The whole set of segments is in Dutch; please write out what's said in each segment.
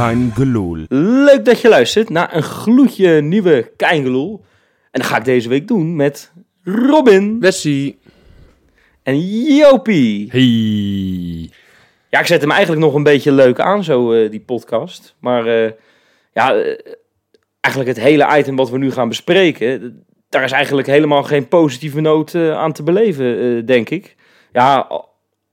Kein Geloel. Leuk dat je luistert naar een gloedje nieuwe Keingeloel. En dat ga ik deze week doen met Robin Wessie. en Jopie. Hey. Ja, ik zet hem eigenlijk nog een beetje leuk aan, zo eh, die podcast. Maar eh, ja, eh, eigenlijk het hele item wat we nu gaan bespreken, daar is eigenlijk helemaal geen positieve noot aan te beleven, eh, denk ik. Ja,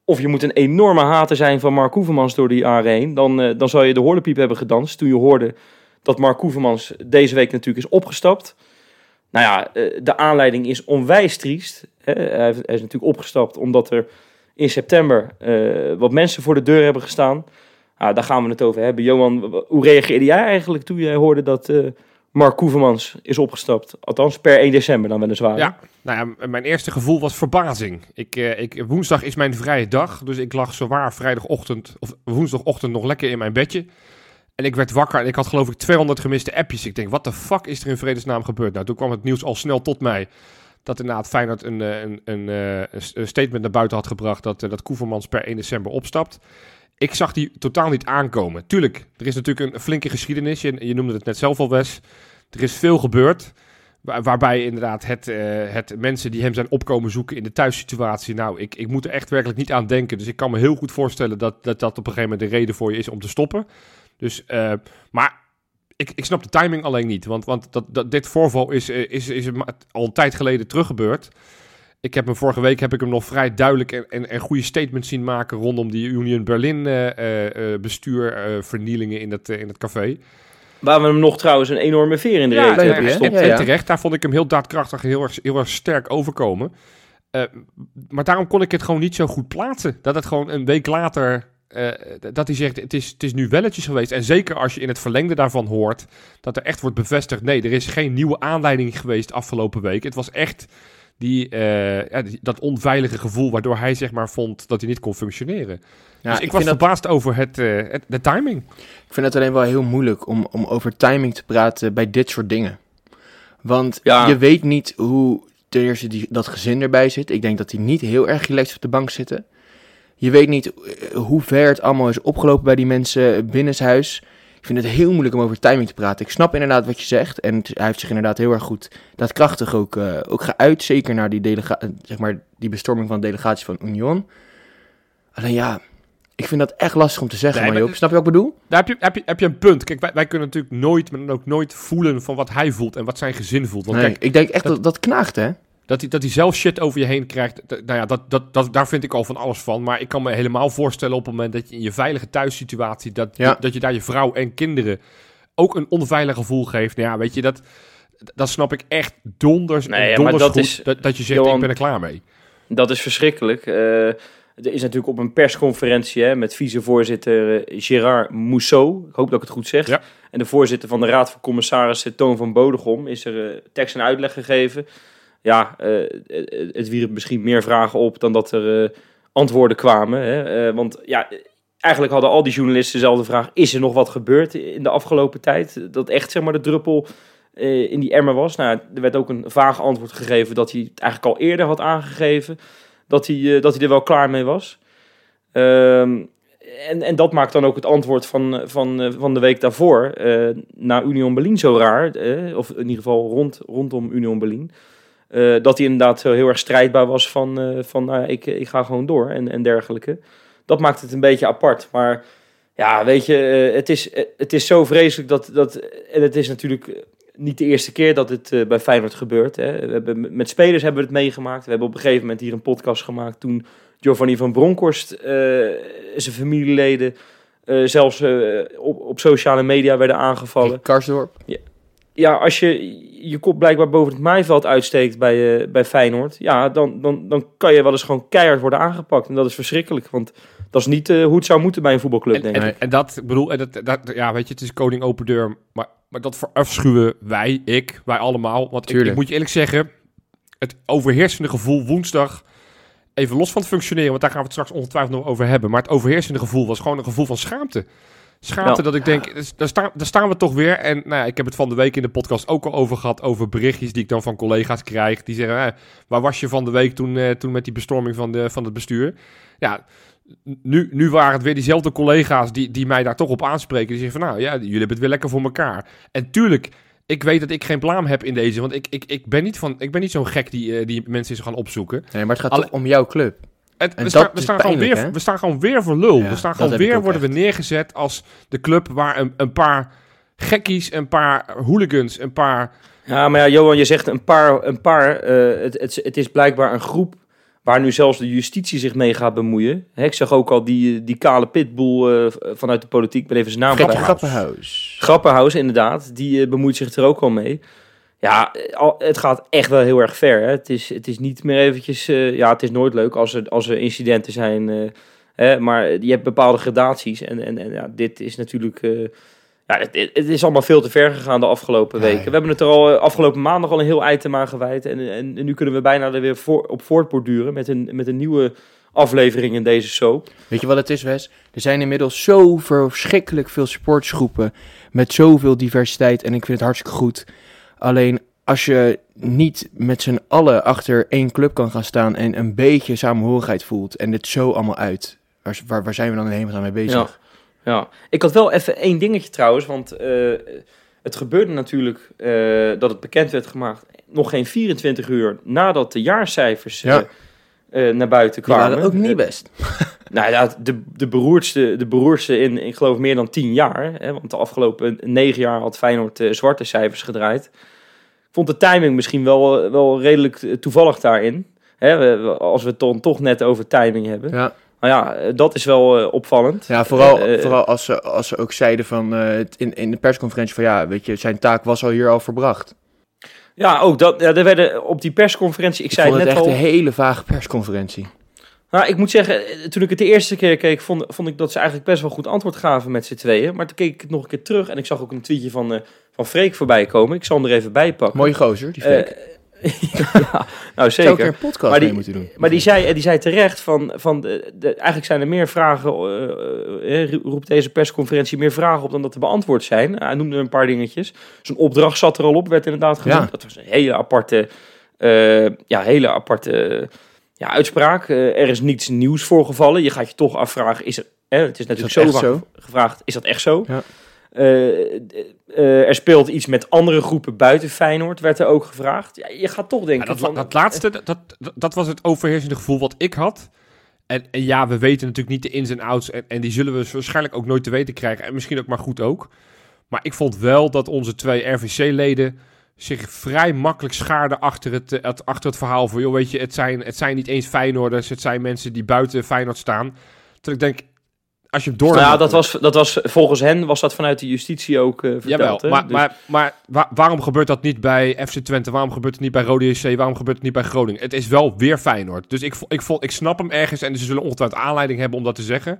of je moet een enorme hater zijn van Mark Hoevermans door die heen, dan, eh, dan zou je de horlepiep hebben gedanst toen je hoorde dat Mark Hoevermans deze week natuurlijk is opgestapt. Nou ja, eh, de aanleiding is onwijs triest. Hè? Hij, is natuurlijk opgestapt omdat er in september eh, wat mensen voor de deur hebben gestaan. Ah, daar gaan we het over hebben. Johan, hoe reageerde jij eigenlijk toen jij hoorde dat Mark Koevermans is opgestapt? Althans, per 1 december dan weliswaar. Ja, nou mijn eerste gevoel was verbazing. Ik, eh, ik, woensdag is mijn vrije dag, dus ik lag zowaar vrijdagochtend of woensdagochtend nog lekker in mijn bedje. En ik werd wakker en ik had geloof ik 200 gemiste appjes. Ik denk, wat de fuck is er in vredesnaam gebeurd? Nou, toen kwam het nieuws al snel tot mij dat inderdaad Feyenoord een, eh, een, een, eh, een statement naar buiten had gebracht dat, dat Koevermans per 1 december opstapt. Ik zag die totaal niet aankomen. Tuurlijk, er is natuurlijk een flinke geschiedenis. Je noemde het net zelf al, Wes. Er is veel gebeurd. Waar- waarbij inderdaad het, eh, het mensen die hem zijn opkomen zoeken in de thuissituatie. Nou, ik, ik moet er echt werkelijk niet aan denken. Dus ik kan me heel goed voorstellen dat dat, dat op een gegeven moment de reden voor je is om te stoppen. Dus, eh, maar ik, ik snap de timing alleen niet. Want, want dat, dit voorval is, eh, is, is al een tijd geleden teruggebeurd. Ik heb hem vorige week heb ik hem nog vrij duidelijk en, en, goede statements zien maken rondom die Union Berlin eh, eh, eh, bestuur eh, vernielingen in in het café. Waar we hem nog trouwens een enorme veer in de Ja, reet hebben en- gestopt. en terecht, daar vond ik hem heel daadkrachtig en heel erg, heel erg sterk overkomen. Eh, maar daarom kon ik het gewoon niet zo goed plaatsen. Dat het gewoon een week later, eh, dat hij zegt, het is, het is nu welletjes geweest. En zeker als je in het verlengde daarvan hoort, dat er echt wordt bevestigd, nee, er is geen nieuwe aanleiding geweest afgelopen week. Het was echt die, eh, ja, die- dat onveilige gevoel waardoor hij zeg maar vond dat hij niet kon functioneren. Ja, dus ik, was dat, verbaasd over het, eh, het, de timing. ik vind het alleen wel heel moeilijk om, om over timing te praten bij dit soort dingen. Want Ja. je weet niet hoe ten eerste die, dat gezin erbij zit. Ik denk dat die niet heel erg relaxed op de bank zitten. Je weet niet eh, hoe ver het allemaal is opgelopen bij die mensen binnenshuis. Ik vind het heel moeilijk om over timing te praten. Ik snap inderdaad wat je zegt. En hij heeft zich inderdaad heel erg goed daadkrachtig ook, eh, ook geuit. Zeker naar die, delega eh, zeg maar, die bestorming van de delegatie van Union. Alleen ja, ik vind dat echt lastig om te zeggen. Nee, maar maar- Joop, snap je wat ik bedoel? Daar heb je, heb, je, heb je een punt. Kijk, wij, wij kunnen natuurlijk nooit, maar dan ook nooit voelen van wat hij voelt en wat zijn gezin voelt. Want Nee, kijk, ik denk echt dat- dat dat knaagt, hè? Dat hij, dat hij zelf shit over je heen krijgt, nou ja, dat, dat, dat, daar vind ik al van alles van. Maar ik kan me helemaal voorstellen op het moment dat je in je veilige thuissituatie, dat, Ja. dat, dat je daar je vrouw en kinderen ook een onveilig gevoel geeft. Nou ja, weet je, dat, dat snap ik echt donders, Nee, en ja, maar donders dat goed, is- dat, dat je zegt, Johan- ik ben er klaar mee. Dat is verschrikkelijk. Eh, er is natuurlijk op een persconferentie hè, met vicevoorzitter eh, Gérard Mousseau, ik hoop dat ik het goed zeg, Ja. en de voorzitter van de Raad van Commissarissen Toon van Bodegom, is er eh, tekst en uitleg gegeven. Ja, eh, eh, het wierp misschien meer vragen op dan dat er eh, antwoorden kwamen. Hè? Want ja, eigenlijk hadden al die journalisten dezelfde vraag, is er nog wat gebeurd in de afgelopen tijd? Dat echt zeg maar de druppel in die emmer was. Nou, er werd ook een vaag antwoord gegeven dat hij het eigenlijk al eerder had aangegeven dat hij, dat hij er wel klaar mee was. Ehm, en, en dat maakt dan ook het antwoord van, van, van de week daarvoor naar Union Berlin zo raar. of in ieder geval rond, rondom Union Berlin. Eh, dat hij inderdaad zo heel erg strijdbaar was van, eh, van nou, ik, ik ga gewoon door en, en dergelijke. Dat maakt het een beetje apart. Maar ja, weet je, eh, het, is, het is zo vreselijk dat, dat... En het is natuurlijk niet de eerste keer dat het bij Feyenoord gebeurt. Hè. We hebben, met- spelers hebben we het meegemaakt. We hebben op een gegeven moment hier een podcast gemaakt... toen Giovanni van Bronckhorst zijn familieleden... zelfs op, op sociale media werden aangevallen. Karsdorp. Ja, als je je kop blijkbaar boven het maaiveld uitsteekt bij, eh, bij Feyenoord... ja, dan, dan, dan kan je wel eens gewoon keihard worden aangepakt. En dat is verschrikkelijk, want dat is niet eh, hoe het zou moeten bij een voetbalclub, En, denk ik. en, dat, ik bedoel, en dat, dat, ja, weet je, het is koning open deur, maar, maar dat verafschuwen wij, ik, wij allemaal. Want ik, ik moet je eerlijk zeggen, het overheersende gevoel woensdag, even los van het functioneren, want daar gaan we het straks ongetwijfeld nog over hebben, maar het overheersende gevoel was gewoon een gevoel van schaamte. Schaamte Ja. dat ik denk, dus daar, staan, daar staan we toch weer. En nou, ja, ik heb het van de week in de podcast ook al over gehad, over berichtjes die ik dan van collega's krijg. Die zeggen, eh, waar was je van de week toen, eh, toen met die bestorming van, de, van het bestuur? Ja, nu, nu waren het weer diezelfde collega's die, die mij daar toch op aanspreken. Die zeggen van, nou ja, jullie hebben het weer lekker voor elkaar. En tuurlijk, ik weet dat ik geen blaam heb in deze. Want ik, ik, ik ben niet, van, ik ben niet zo'n gek die, eh, die mensen is gaan opzoeken. Nee, maar het gaat Alle- toch om jouw club. En we, we, staan pijnlijk, weer, we staan gewoon weer voor lul. Ja, we staan gewoon weer, worden we neergezet als de club waar een, een paar gekkies, een paar hooligans, een paar... Ja, maar ja, Johan, je zegt een paar. Een paar eh, het, het, het is blijkbaar een groep waar nu zelfs de justitie zich mee gaat bemoeien. Hè, ik zag ook al die, die kale pitbull eh, vanuit de politiek. Ik ben even zijn naam. Grappenhuis. Grappenhuis, inderdaad. Die eh, bemoeit zich er ook al mee. Ja, eh, het gaat echt wel heel erg ver. Hè. Het, is, het is niet meer eventjes... eh, ja, het is nooit leuk als er, als er incidenten zijn. eh, hè, maar je hebt bepaalde gradaties. En, en, en ja, dit is natuurlijk... ja, het, het is allemaal veel te ver gegaan de afgelopen weken. ja. We hebben het er al afgelopen maandag al een heel item aan gewijd. En, en, en nu kunnen we bijna er weer voor, op voortborduren met een, met een nieuwe aflevering in deze soap. Weet je wat het is, Wes? Er zijn inmiddels zo verschrikkelijk veel sportsgroepen met zoveel diversiteit en ik vind het hartstikke goed. Alleen als je niet met z'n allen achter één club kan gaan staan en een beetje samenhorigheid voelt en dit zo allemaal uit, waar, waar, waar zijn we dan in hemelsnaam mee bezig? Ja, ik had wel even één dingetje trouwens, want eh, het gebeurde natuurlijk eh, dat het bekend werd gemaakt nog geen 24 uur nadat de jaarcijfers eh, Ja. naar buiten Die kwamen. waren ook niet best. nou ja, de, de beroerdste, de beroerdste in, ik geloof, meer dan 10 jaar. Hè, want de afgelopen negen jaar had Feyenoord eh, zwarte cijfers gedraaid. Ik vond de timing misschien wel, eh, wel redelijk eh, toevallig daarin. Hè, we- als we het dan toch net over timing hebben. Ja, Maar ja, dat is wel opvallend. ja vooral, vooral als, ze, als ze ook zeiden van, in, in de persconferentie van ja, weet je, zijn taak was al hier al verbracht. Ja, ook dat. Ja, er werden op die persconferentie. Ik, Ik, zei het net echt al. een hele vage persconferentie. Nou, ik moet zeggen, eh, toen ik het de eerste keer keek, vond, vond ik dat ze eigenlijk best wel goed antwoord gaven met z'n tweeën. Maar toen keek ik het nog een keer terug en ik zag ook een tweetje van, eh van Freek voorbij komen. Ik zal hem er even bij pakken. Mooie gozer, die Eh, Freek. ja, nou Zou ik er zeker. een podcast Maar die- mee moeten doen? Maar die zei, die zei terecht van, van de, de- eigenlijk zijn er meer vragen, eh, roept deze persconferentie meer vragen op dan dat er beantwoord zijn. Hij noemde een paar dingetjes. Zo'n opdracht zat er al op, werd inderdaad genoemd. Ja. Dat was een hele aparte, ja, hele aparte ja, uitspraak. Eh, er is niets nieuws voorgevallen. Je gaat je toch afvragen, is het, hè, het is natuurlijk zo vaak zo? gevraagd, is dat echt zo? Ja. Eh, eh, er speelt iets met andere groepen buiten Feyenoord, werd er ook gevraagd. Ja, je gaat toch Ja, denken dat, van... dat laatste, dat, dat, dat was het overheersende gevoel wat ik had. En, en ja, we weten natuurlijk niet de ins en outs. En, en die zullen we waarschijnlijk ook nooit te weten krijgen. En misschien ook maar goed ook. Maar ik vond wel dat onze twee RVC-leden zich vrij makkelijk schaarden achter het, eh, het, achter het verhaal van... joh, weet je, het zijn, het zijn niet eens Feyenoorders. Het zijn mensen die buiten Feyenoord staan. Terwijl ik denk, als je hem door... Nou ja, dat was, dat was volgens hen was dat vanuit de justitie ook eh verteld. Jawel, hè? maar, Dus- maar, maar wa- waarom gebeurt dat niet bij FC Twente? Waarom gebeurt het niet bij Rode JC? Waarom gebeurt het niet bij Groningen? Het is wel weer Feyenoord. Dus ik, ik, vo- ik snap hem ergens en ze zullen ongetwijfeld aanleiding hebben om dat te zeggen.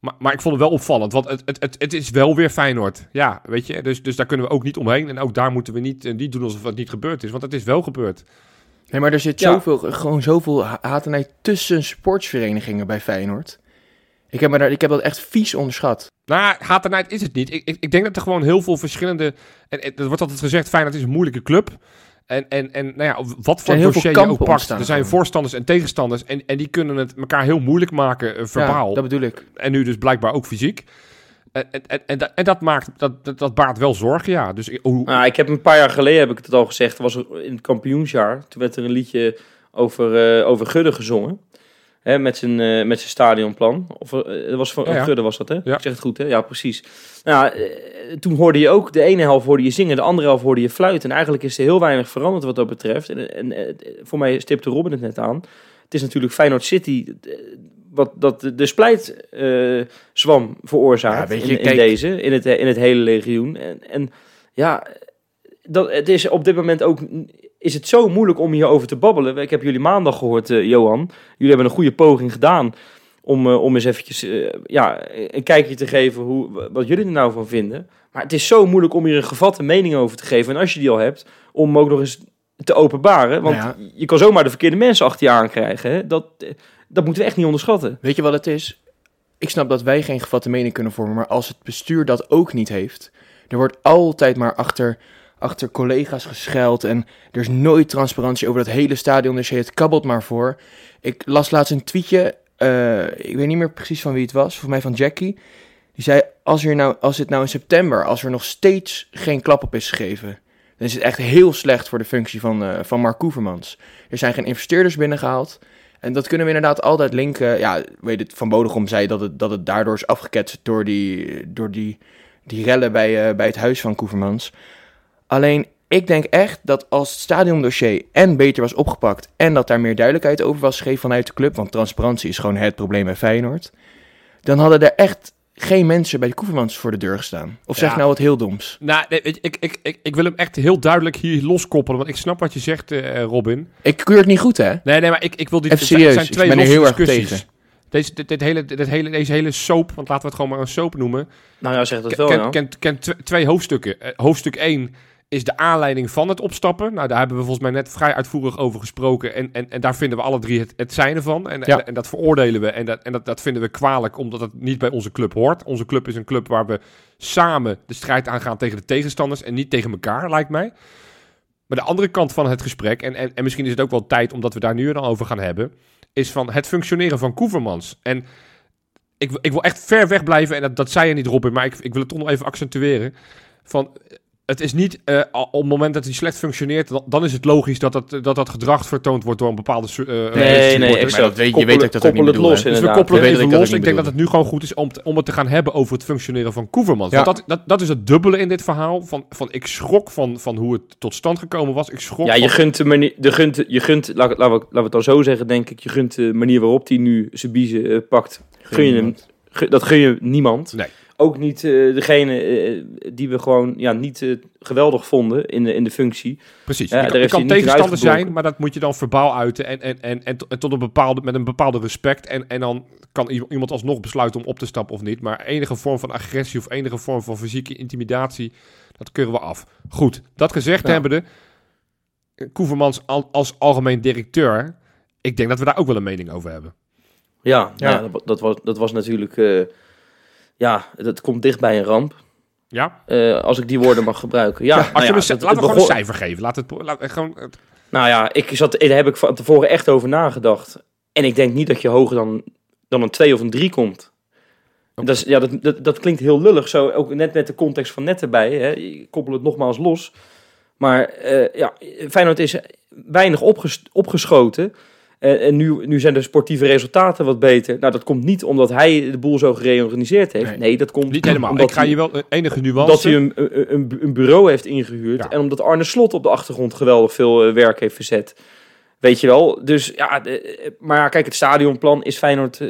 Maar, maar ik vond het wel opvallend, want het, het, het, het is wel weer Feyenoord. Ja, weet je, dus, dus daar kunnen we ook niet omheen. En ook daar moeten we niet, niet doen alsof het niet gebeurd is, want het is wel gebeurd. Nee, maar er zit Ja. zoveel, gewoon zoveel ha- haat en tussen sportsverenigingen bij Feyenoord. Ik heb, me daar, ik heb dat echt vies onderschat. Nou, haat is het niet. Ik, ik, ik denk dat er gewoon heel veel verschillende... En, en er wordt altijd gezegd, Feyenoord is een moeilijke club. En, en, en nou ja, wat voor dossier je ook pakt. Er zijn voorstanders en tegenstanders. En, en die kunnen het elkaar heel moeilijk maken, eh, verbaal. Ja, dat bedoel ik. En nu dus blijkbaar ook fysiek. En, en, en, en, dat, en dat maakt, dat, dat, dat baart wel zorgen, ja. Dus ik- hoe, Nou, ik heb een paar jaar geleden, heb ik het al gezegd, was er in het kampioensjaar. Toen werd er een liedje over, eh, over Gudde gezongen. Hè, met, zijn, eh, met zijn stadionplan. Of, dat was van Ja, ja. Gudde was dat, hè? Ja. Ik zeg het goed, hè? Ja, precies. Nou, eh, toen hoorde je ook, de ene helft hoorde je zingen, de andere helft hoorde je fluiten. En eigenlijk is er heel weinig veranderd wat dat betreft. En, en voor mij stipte Robin het net aan. Het is natuurlijk Feyenoord City, wat dat de, de splijt eh, zwam veroorzaakt Ja, weet je, in, in kijk- deze, in het, in het hele legioen. En, en ja, dat, het is op dit moment ook is het zo moeilijk om hierover te babbelen. Ik heb jullie maandag gehoord, eh, Johan. Jullie hebben een goede poging gedaan om, eh, om eens eventjes eh, ja, een kijkje te geven hoe, wat jullie er nou van vinden. Maar het is zo moeilijk om hier een gevatte mening over te geven. En als je die al hebt, om ook nog eens te openbaren. Want Nou je kan zomaar de verkeerde mensen achter je aankrijgen. Hè? Dat, dat moeten we echt niet onderschatten. Weet je wat het is? Ik snap dat wij geen gevatte mening kunnen vormen, maar als het bestuur dat ook niet heeft, er wordt altijd maar achter, achter collega's gescheld en er is nooit transparantie over dat hele stadion, dus je het kabbelt maar voor. Ik las laatst een tweetje eh, ik weet niet meer precies van wie het was, volgens mij van Jackie. Die zei, als, er nou, als het nou in september, als er nog steeds geen klap op is gegeven, dan is het echt heel slecht voor de functie van, eh, van Mark Koevermans. Er zijn geen investeerders binnengehaald. En dat kunnen we inderdaad altijd linken. Ja, weet het, Van Bodegom zei dat het, dat het daardoor is afgeketst door die, door die, die rellen bij, eh, bij het huis van Koevermans. Alleen, ik denk echt dat als het stadiondossier en beter was opgepakt... en dat daar meer duidelijkheid over was gegeven vanuit de club... want transparantie is gewoon het probleem bij Feyenoord... dan hadden er echt geen mensen bij de Koevermans voor de deur gestaan. Of zeg Ja. nou wat heel doms. Nou, ik, ik, ik, ik wil hem echt heel duidelijk hier loskoppelen. Want ik snap wat je zegt, eh, Robin. Ik keur het niet goed, hè? Nee, nee, maar ik, ik wil dit... Even het zijn- serieus, zijn ik twee ben er losse heel erg discussies. tegen. Deze, dit, dit hele, dit hele, deze hele soap, want laten we het gewoon maar een soap noemen. Nou ja, zeg dat wel, Ken, ja. kent kent tw- twee hoofdstukken. Eh, hoofdstuk 1 is de aanleiding van het opstappen. Nou, daar hebben we volgens mij net vrij uitvoerig over gesproken. En, en, en daar vinden we alle drie het, het zijne van. En, Ja. en, en dat veroordelen we. En, dat, en dat, dat vinden we kwalijk, omdat het niet bij onze club hoort. Onze club is een club waar we samen de strijd aangaan tegen de tegenstanders. En niet tegen elkaar, lijkt mij. Maar de andere kant van het gesprek, en, en, en misschien is het ook wel tijd omdat we daar nu dan over gaan hebben, is van het functioneren van Koevermans. En ik, wil- ik wil echt ver weg blijven, en dat, dat zei je niet, Robin, maar ik, ik wil het toch nog even accentueren. Van, het is niet al- op het moment dat hij slecht functioneert, dan, is het logisch dat dat, dat dat gedrag vertoond wordt door een bepaalde eh, Nee, nee, exact. dat weet- je weet dat ik dat ook niet bedoel, los. Dus we koppelen het even los. Ik denk dat het nu gewoon goed is om, om het te gaan hebben over het functioneren van Koevermans. Ja. Want dat, dat, dat is het dubbele in dit verhaal. Van, van ik schrok van, van hoe het tot stand gekomen was. Ik schrok Ja, je gunt de manier, de gunt, je gunt, laat, laten, we, laten we het dan zo zeggen, denk ik, je gunt de manier waarop hij nu zijn biezen eh, pakt. Gun je hem, dat gun je niemand. Nee. Ook niet eh, degene eh, die we gewoon ja, niet eh, geweldig vonden in de, in de functie. Precies. Ja, kan, tegenstander zijn, maar dat moet je dan verbaal uiten. En, en, en, en, to- en tot een bepaalde, met een bepaalde respect. En, en dan kan iemand alsnog besluiten om op te stappen of niet. Maar enige vorm van agressie of enige vorm van fysieke intimidatie, dat keuren we af. Goed, dat gezegd Ja. hebbende, Koevermans al- als algemeen directeur, ik denk dat we daar ook wel een mening over hebben. Ja, Ja. ja. dat, dat, was, dat was natuurlijk, eh, ja, dat komt dicht bij een ramp. Ja? eh, als ik die woorden mag gebruiken. Ja, nou je ja, het- laten we gewoon een cijfer geven. Laat het, laat, gewoon, het- Nou ja, ik zat, daar heb ik van tevoren echt over nagedacht. En ik denk niet dat je hoger dan, dan een 2 of een 3 komt. Dat, is, ja, dat, dat, dat klinkt heel lullig, zo ook net met de context van net erbij. Hè. Ik koppel het nogmaals los. Maar eh, ja, Feyenoord is weinig opges- opgeschoten. Eh, en nu, nu zijn de sportieve resultaten wat beter. Nou, dat komt niet omdat hij de boel zo gereorganiseerd heeft. Nee. Nee, dat komt niet helemaal. omdat Ik ga hij- je wel enige nuance. omdat hij een, een, een- bureau heeft ingehuurd. Ja. En omdat Arne Slot op de achtergrond geweldig veel eh, werk heeft verzet. Weet je wel. Dus ja, eh, maar ja, kijk, het stadionplan is Feyenoord eh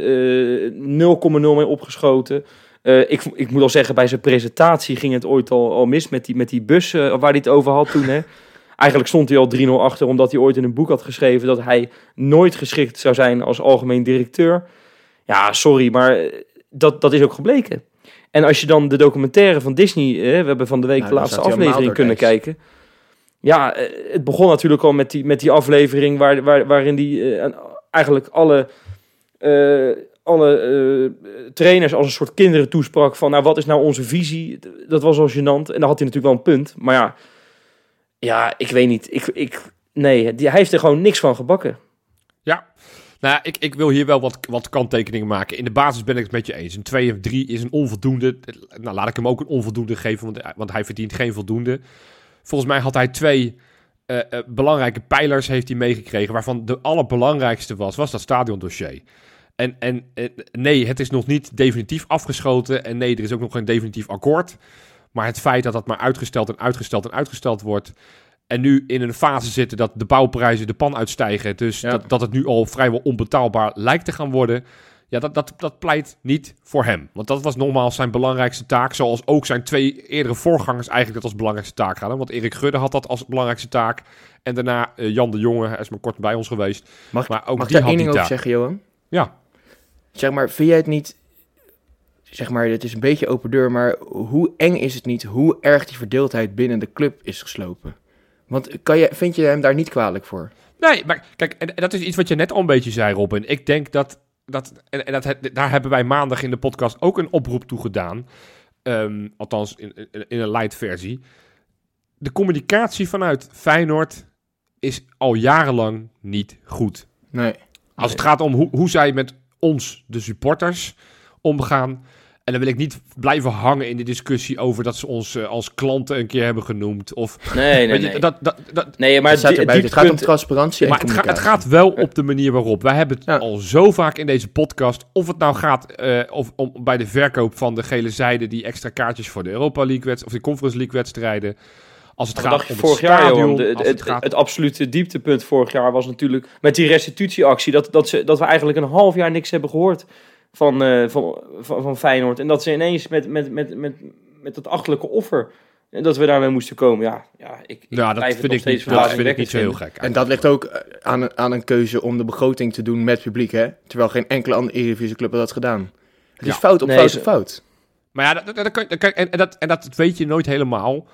0,0 mee opgeschoten. Eh, ik, ik moet al zeggen, bij zijn presentatie ging het ooit al, al mis met die, met die bus eh, waar hij het over had toen. Hè. Eigenlijk stond hij al 3-0 achter, omdat hij ooit in een boek had geschreven dat hij nooit geschikt zou zijn als algemeen directeur. Ja, sorry, maar eh, dat, dat is ook gebleken. En als je dan de documentaire van Disney, eh, we hebben van de week Nou, de laatste aflevering kunnen kijken. Ja, eh, het begon natuurlijk al met die, met die aflevering waar, waar, waarin die eigenlijk alle, alle trainers als een soort kinderen toesprak van, nou wat is nou onze visie? Dat was al gênant en daar had hij natuurlijk wel een punt. Maar ja, ja ik weet niet. Ik, ik, nee, die, hij heeft er gewoon niks van gebakken. Ja, nou ik, ik wil hier wel wat, wat kanttekeningen maken. In de basis ben ik het met je eens. Een 2 of 3 is een onvoldoende. Nou, laat ik hem ook een onvoldoende geven, want, want hij verdient geen voldoende. Volgens mij had hij twee eh, eh, belangrijke pijlers heeft hij meegekregen, waarvan de allerbelangrijkste was, was dat stadiondossier. En, en eh, nee, het is nog niet definitief afgeschoten. En nee, er is ook nog geen definitief akkoord. Maar het feit dat dat maar uitgesteld en uitgesteld en uitgesteld wordt. En nu in een fase zitten dat de bouwprijzen de pan uitstijgen. Dus Ja. dat, dat het nu al vrijwel onbetaalbaar lijkt te gaan worden. Ja, dat, dat, dat pleit niet voor hem. Want dat was nogmaals zijn belangrijkste taak. Zoals ook zijn twee eerdere voorgangers eigenlijk dat als belangrijkste taak hadden. Want Erik Gudde had dat als belangrijkste taak. En daarna eh, Jan de Jonge, hij is maar kort bij ons geweest. Mag, ik- Maar ook mag ik daar één ding over zeggen, Johan? Ja, Zeg maar, vind jij het niet... Zeg maar, het is een beetje open deur, maar hoe eng is het niet hoe erg die verdeeldheid binnen de club is geslopen? Want kan je, vind je hem daar niet kwalijk voor? Nee, maar kijk, en, en dat is iets wat je net al een beetje zei, Robin. Ik denk dat, dat en, en dat, daar hebben wij maandag in de podcast ook een oproep toe gedaan. Ehm, althans, in, in, in een light versie. De communicatie vanuit Feyenoord is al jarenlang niet goed. Nee. Als het gaat om hoe, hoe zij met ons, de supporters, omgaan. En dan wil ik niet blijven hangen in de discussie over dat ze ons eh, als klanten een keer hebben genoemd. Of, Nee, nee, je, nee. Dat, dat, dat, nee, maar Maar het, staat het erbij, het gaat om transparantie en maar het, ga- het gaat wel op de manier waarop. Wij hebben het Ja. al zo vaak in deze podcast. Of het nou gaat eh, of, om, bij de verkoop van de gele zijde, die extra kaartjes voor de Europa League wedstrijden of de Conference League wedstrijden. Als het gaat om het vorig jaar, stadion, Johan? De- als het, het het, gaat het absolute dieptepunt vorig jaar was natuurlijk met die restitutieactie. Dat, dat, ze, dat we eigenlijk een half jaar niks hebben gehoord van, eh, van, van, van Feyenoord. En dat ze ineens met, met, met, met, met dat achterlijke offer, en dat we daarmee moesten komen. Ja, ja ik, ik ja, dat blijf het vind nog ik steeds niet, dat vind ik verbazingwekkend niet zo heel gek. En dat ligt ook eh, aan, een- aan een keuze om de begroting te doen met publiek, hè? Terwijl geen enkele andere Eredivisie-club had dat gedaan. Het is fout op Nee, fout op fout. Maar ja, dat, dat, dat kan, dat kan- en, en dat, en dat weet je nooit helemaal.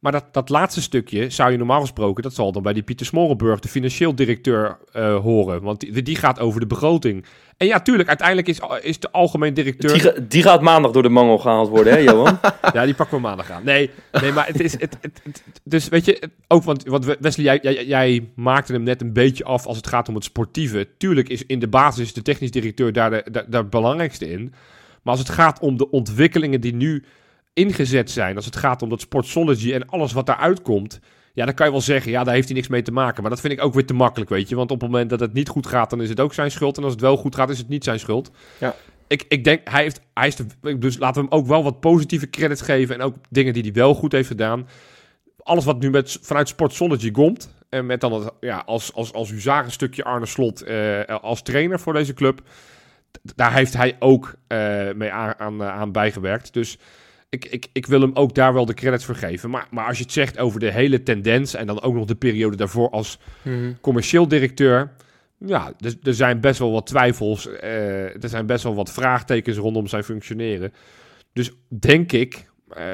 Maar dat, dat laatste stukje zou je normaal gesproken, dat zal dan bij die Pieter Smorenburg, de financieel directeur, eh, horen. Want die, die gaat over de begroting. En ja, tuurlijk, uiteindelijk is, is de algemeen directeur... Die, ga- die gaat maandag door de mangel gehaald worden, hè, Johan? Ja, die pakken we maandag aan. Nee, nee maar het is. Het, het, het- dus weet je, ook want, want Wesley, jij, jij, jij maakte hem net een beetje af als het gaat om het sportieve. Tuurlijk is in de basis de technisch directeur daar de, daar, daar het belangrijkste in. Maar als het gaat om de ontwikkelingen die nu ingezet zijn, als het gaat om dat Sportsology en alles wat daaruit komt. Ja, dan kan je wel zeggen, ja, daar heeft hij niks mee te maken. Maar dat vind ik ook weer te makkelijk, weet je. Want op het moment dat het niet goed gaat, dan is het ook zijn schuld. En als het wel goed gaat, is het niet zijn schuld. Ja. Ik, ik denk, hij heeft, hij is de, dus laten we hem ook wel wat positieve credits geven. En ook dingen die hij wel goed heeft gedaan. Alles wat nu met, vanuit Sportsology komt. En met dan het, ja, als, als, als stukje Arne Slot eh, als trainer voor deze club. Daar heeft hij ook eh, mee aan, aan, eh, aan bijgewerkt. Dus ik, ik, ik wil hem ook daar wel de credits voor geven. Maar, maar als je het zegt over de hele tendens. En dan ook nog de periode daarvoor als commercieel directeur. Ja, er, er zijn best wel wat twijfels. eh, er zijn best wel wat vraagtekens rondom zijn functioneren. Dus denk ik, eh,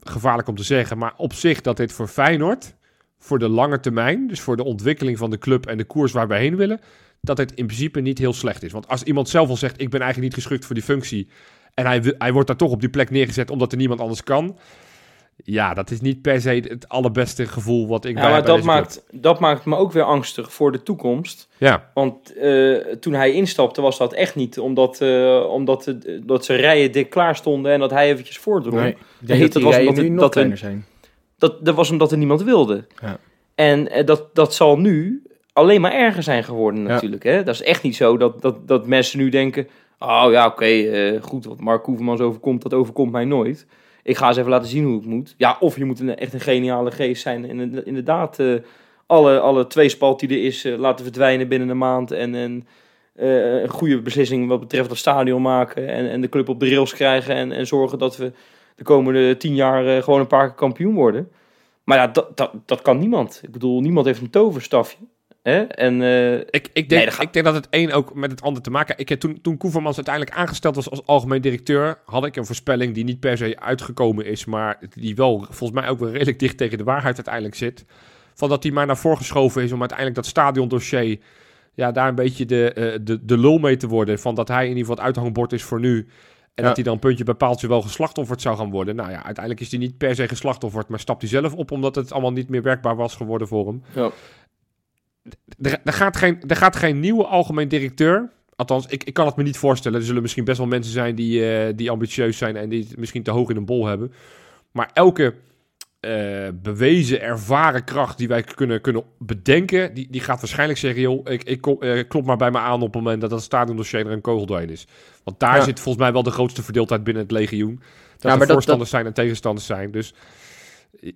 gevaarlijk om te zeggen, maar op zich dat dit voor Feyenoord, voor de lange termijn, dus voor de ontwikkeling van de club en de koers waar we heen willen, dat het in principe niet heel slecht is. Want als iemand zelf al zegt, ik ben eigenlijk niet geschikt voor die functie, en hij, hij wordt daar toch op die plek neergezet omdat er niemand anders kan. Ja, dat is niet per se het allerbeste gevoel wat ik Ja, bij, maar bij dat deze club- maakt, dat maakt me ook weer angstig voor de toekomst. Ja, Want eh, toen hij instapte was dat echt niet omdat, eh, omdat de, dat ze rijen dik klaar stonden en dat hij eventjes voordrong. Nee, dat dat die was omdat nu het- nog dat kleiner zijn. Dat, dat was omdat er niemand wilde. Ja. En eh, dat, dat zal nu alleen maar erger zijn geworden Ja. natuurlijk. Hè? Dat is echt niet zo dat, dat, dat mensen nu denken... Oh ja, oké, eh, goed, wat Mark Hoevermans overkomt, dat overkomt mij nooit. Ik ga eens even laten zien hoe het moet. Ja, of je moet een, echt een geniale geest zijn. En in- inderdaad, eh, alle, alle tweespalt die er is eh, laten verdwijnen binnen een maand. En, en een goede beslissing wat betreft het stadion maken. En, en de club op de rails krijgen. En, en zorgen dat we de komende tien jaar gewoon een paar keer kampioen worden. Maar ja, dat, dat, dat kan niemand. Ik bedoel, niemand heeft een toverstafje. Hè? En eh, Ik, ik, denk, Nee, dat gaat- ik denk dat het een ook met het ander te maken heeft. Ik, toen, toen Koevermans uiteindelijk aangesteld was als algemeen directeur, had ik een voorspelling die niet per se uitgekomen is, maar die wel volgens mij ook wel redelijk dicht tegen de waarheid uiteindelijk zit. Van dat hij maar naar voren geschoven is om uiteindelijk dat stadiondossier, ja, daar een beetje de, eh, de, de lul mee te worden. Van dat hij in ieder geval het uithangbord is voor nu. En Ja. dat hij dan puntje bij paaltje wel geslachtofferd zou gaan worden. Nou ja, uiteindelijk is hij niet per se geslachtofferd, maar stapt hij zelf op omdat het allemaal niet meer werkbaar was geworden voor hem. ja. Er, er, gaat geen, er gaat geen nieuwe algemeen directeur. Althans, ik, ik kan het me niet voorstellen. Er zullen misschien best wel mensen zijn die, eh, die ambitieus zijn en die het misschien te hoog in een bol hebben. Maar elke eh, bewezen, ervaren kracht die wij kunnen, kunnen bedenken, die, die gaat waarschijnlijk zeggen: joh, ik, ik kom, eh, klop maar bij me aan op het moment dat dat stadiondossier er een kogel doorheen is. Want daar Ja. zit volgens mij wel de grootste verdeeldheid binnen het legioen. Dat maar er dat- voorstanders zijn en tegenstanders zijn. Dus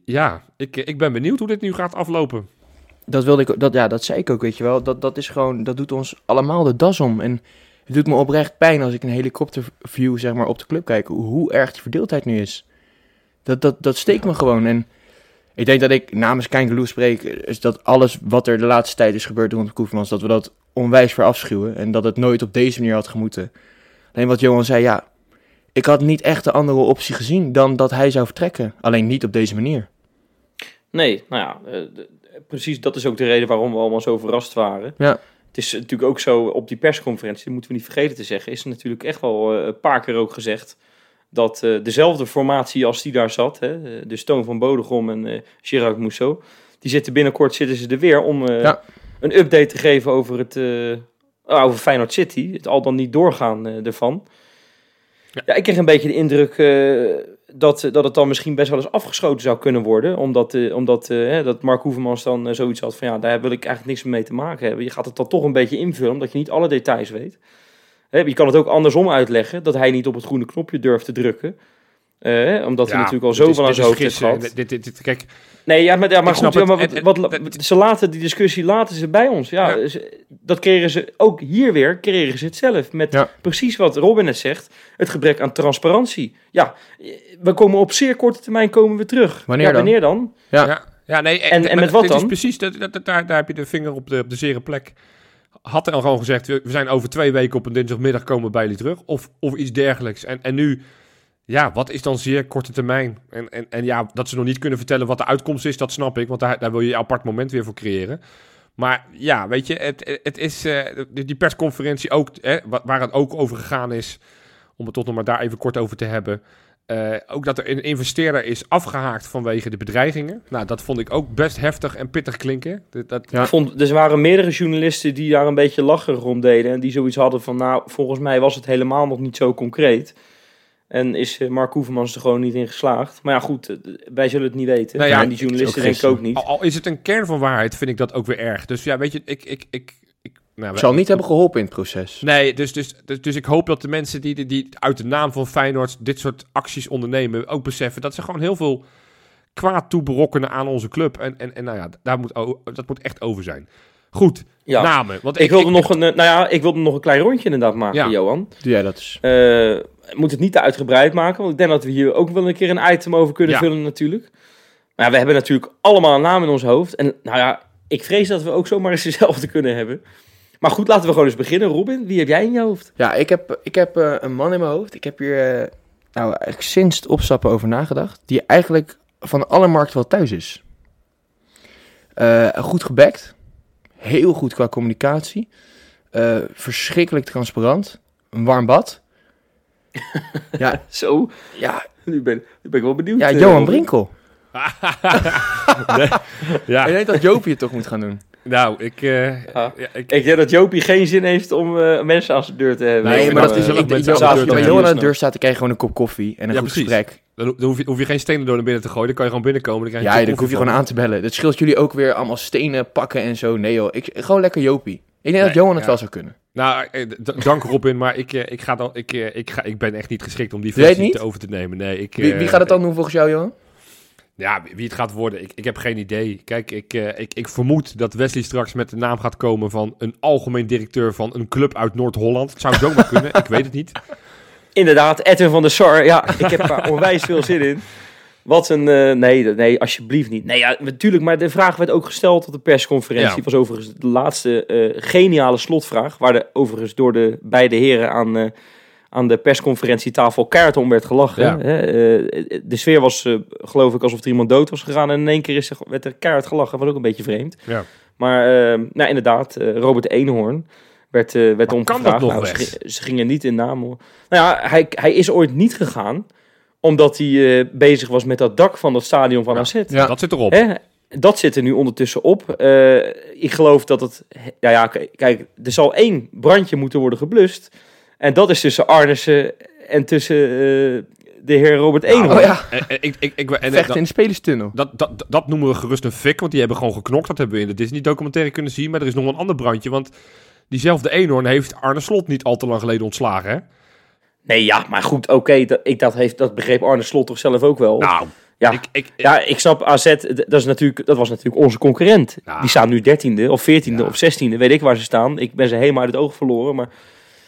ja, ik, ik ben benieuwd hoe dit nu gaat aflopen. Dat wilde ik, dat, ja, dat zei ik ook, weet je wel. Dat, dat is gewoon, dat doet ons allemaal de das om. En het doet me oprecht pijn als ik een helikopterview, zeg maar, op de club kijk. Hoe, erg die verdeeldheid nu is. Dat, dat, dat steekt me gewoon. En ik denk dat ik namens Kijkeloe spreek, is dat alles wat er de laatste tijd is gebeurd rond Koevermans, dat we dat onwijs verafschuwen. En dat het nooit op deze manier had gemoeten. Alleen wat Johan zei, ja, ik had niet echt de andere optie gezien dan dat hij zou vertrekken. Alleen niet op deze manier. Nee, nou ja, eh, de- precies dat is ook de reden waarom we allemaal zo verrast waren. Ja. Het is natuurlijk ook zo op die persconferentie, dat moeten we niet vergeten te zeggen, is natuurlijk echt wel eh, een paar keer ook gezegd dat eh, dezelfde formatie als die daar zat, hè, eh, de Stoon van Bodegom en eh Gerard Mousseau, die zitten binnenkort zitten ze er weer om Ja. een update te geven over het, over Feyenoord City, het al dan niet doorgaan ervan. Ja. Ja. ik kreeg een beetje de indruk dat, dat het dan misschien best wel eens afgeschoten zou kunnen worden. Omdat, eh, omdat eh, dat Mark Hoevermans dan eh, zoiets had van ja, daar wil ik eigenlijk niks mee te maken hebben. Je gaat het dan toch een beetje invullen, omdat je niet alle details weet. Hè, je kan het ook andersom uitleggen, dat hij niet op het groene knopje durft te drukken. Omdat hij natuurlijk al zo is- van aan zijn hoofd heeft gehad. Dit, dit, dit- kijk, Nee, ja, maar, ja, maar goed, ja, maar wat, wat, ze laten die discussie laten ze bij ons. Ja, Ja. ze- dat kregen ze ook hier weer, kregen ze het zelf. Met Ja. precies wat Robin net zegt, het gebrek aan transparantie. Ja, we komen op zeer korte termijn komen we terug. Wanneer ja, dan? wanneer dan? Ja. Ja, ja nee, En- en met wat dit is dan? precies, dat, dat, dat- daar, daar heb je de vinger op de, op de zere plek. Had hij al gewoon gezegd, we we zijn over twee weken op een dinsdagmiddag komen bij jullie terug. Of, of iets dergelijks. En, en nu, ja, wat is dan zeer korte termijn? En, en, en ja, dat ze nog niet kunnen vertellen wat de uitkomst is, dat snap ik. Want daar, daar wil je een apart moment weer voor creëren. Maar ja, weet je, het, het is eh, die persconferentie ook, hè, wa- waar het ook over gegaan is, om het tot nog maar daar even kort over te hebben. eh, ook dat er een investeerder is afgehaakt vanwege de bedreigingen. Nou, dat vond ik ook best heftig en pittig klinken. Dat, dat, vond, er waren meerdere journalisten die daar een beetje lacherig om deden. En die zoiets hadden van, nou, volgens mij was het helemaal nog niet zo concreet. En is eh, Mark Hoevermans er gewoon niet in geslaagd. Maar ja, goed, eh, wij zullen het niet weten. Nou ja, en die journalisten denk ik ook niet. Al, al is het een kern van waarheid, vind ik dat ook weer erg. Dus ja, weet je, ik... ik, ik, ik nou, zal niet hebben geholpen in het proces. Nee, dus, dus, dus, dus ik hoop dat de mensen die, die, die uit de naam van Feyenoord dit soort acties ondernemen, ook beseffen dat ze gewoon heel veel kwaad toeberokkenen aan onze club. En, en, en nou ja, daar moet, dat moet echt over zijn. Goed, Ja. namen. Want Ik wilde, nog een, eh, nou ja, ik wilde nog een klein rondje inderdaad maken, Ja. Johan. Doe jij dat eens. Eh, moet het niet te uitgebreid maken, want ik denk dat we hier ook wel een keer een item over kunnen Ja. vullen natuurlijk. Maar ja, we hebben natuurlijk allemaal een naam in ons hoofd. En nou ja, ik vrees dat we ook zomaar eens dezelfde kunnen hebben. Maar goed, laten we gewoon eens beginnen. Robin, wie heb jij in je hoofd? Ja, ik heb, ik heb eh, een man in mijn hoofd. Ik heb hier eh, nou, eigenlijk sinds het opstappen over nagedacht. Die eigenlijk van alle markten wel thuis is. Eh, goed gebackt. Heel goed qua communicatie. eh, verschrikkelijk transparant. Een warm bad. ja, Zo, ja, nu ben, nu ben ik wel benieuwd. ja, eh, Johan. Brinkel. ja, Ik denk dat Joopie het toch moet gaan doen. nou, ik, eh, Ja. ja, ik, Ik denk dat Jopie geen zin heeft om eh, mensen aan zijn deur te hebben. Nee, Nee, maar dat is... Ik, ik, als je bij. Johan aan de deur staat, dan krijg je gewoon een kop koffie en een Ja, goed precies. gesprek. Dan, ho- dan hoef, je, hoef je geen stenen door naar binnen te gooien. Dan kan je gewoon binnenkomen. Dan krijg je Ja, dan hoef je gewoon aan te bellen. Dat scheelt jullie ook weer allemaal stenen pakken en zo. Nee joh, ik, gewoon lekker Jopie. Ik denk dat Johan het ja. wel zou kunnen. Nou, eh, dank Robin, maar ik, eh, ik, ga dan, ik, eh, ik, ga, ik ben echt niet geschikt om die functie te over te nemen. Nee, ik, Wie, wie gaat het dan doen volgens jou, Johan? Ja, wie het gaat worden, ik, ik heb geen idee. Kijk, ik, ik, ik vermoed dat Wesley straks met de naam gaat komen van een algemeen directeur van een club uit Noord-Holland. Het zou zomaar kunnen, ik weet het niet. Inderdaad, Edwin van der Sar. Ja, ik heb daar onwijs veel zin in. Wat een... eh, nee, nee, alsjeblieft niet. Nee, ja, natuurlijk, maar de vraag werd ook gesteld op de persconferentie. Ja. was overigens de laatste eh, geniale slotvraag. Waar de, overigens door de beide heren aan, eh, aan de persconferentietafel om werd gelachen. Ja. Hè? De sfeer was, geloof ik, alsof er iemand dood was gegaan. En in één keer is er, werd er keihard gelachen. was ook een beetje vreemd. Ja. Maar, nou inderdaad, Robert Eenhoorn werd, eh werd Maar kan omgevraagd. dat nog, Nou, ze, gingen niet in naam. hoor. Nou ja, hij, hij is ooit niet gegaan omdat hij eh, bezig was met dat dak van dat stadion van Ja. AZ. Ja. Dat zit erop. Hè? Dat zit er nu ondertussen op. Eh, ik geloof dat het... Ja, ja, kijk, er zal één brandje moeten worden geblust. En dat is tussen Arnissen en tussen eh, de heer Robert Nou, Eenhoorn. Oh ja, ik, ik, ik, en, vechten dat, in de spelerstunnel. dat, dat, dat noemen we gerust een fik, want die hebben gewoon geknokt. Dat hebben we in de Disney-documentaire kunnen zien. Maar er is nog een ander brandje, want diezelfde Eenhoorn heeft Arne Slot niet al te lang geleden ontslagen. Hè? Nee, ja, maar goed, oké. dat, ik, dat, heeft, dat begreep Arne Slot toch zelf ook wel. Nou, ja. ik, ik, Ja, ik snap AZ, dat, is natuurlijk, dat was natuurlijk onze concurrent. Die staan nu dertiende of veertiende Ja. of zestiende, weet ik waar ze staan. Ik ben ze helemaal uit het oog verloren, maar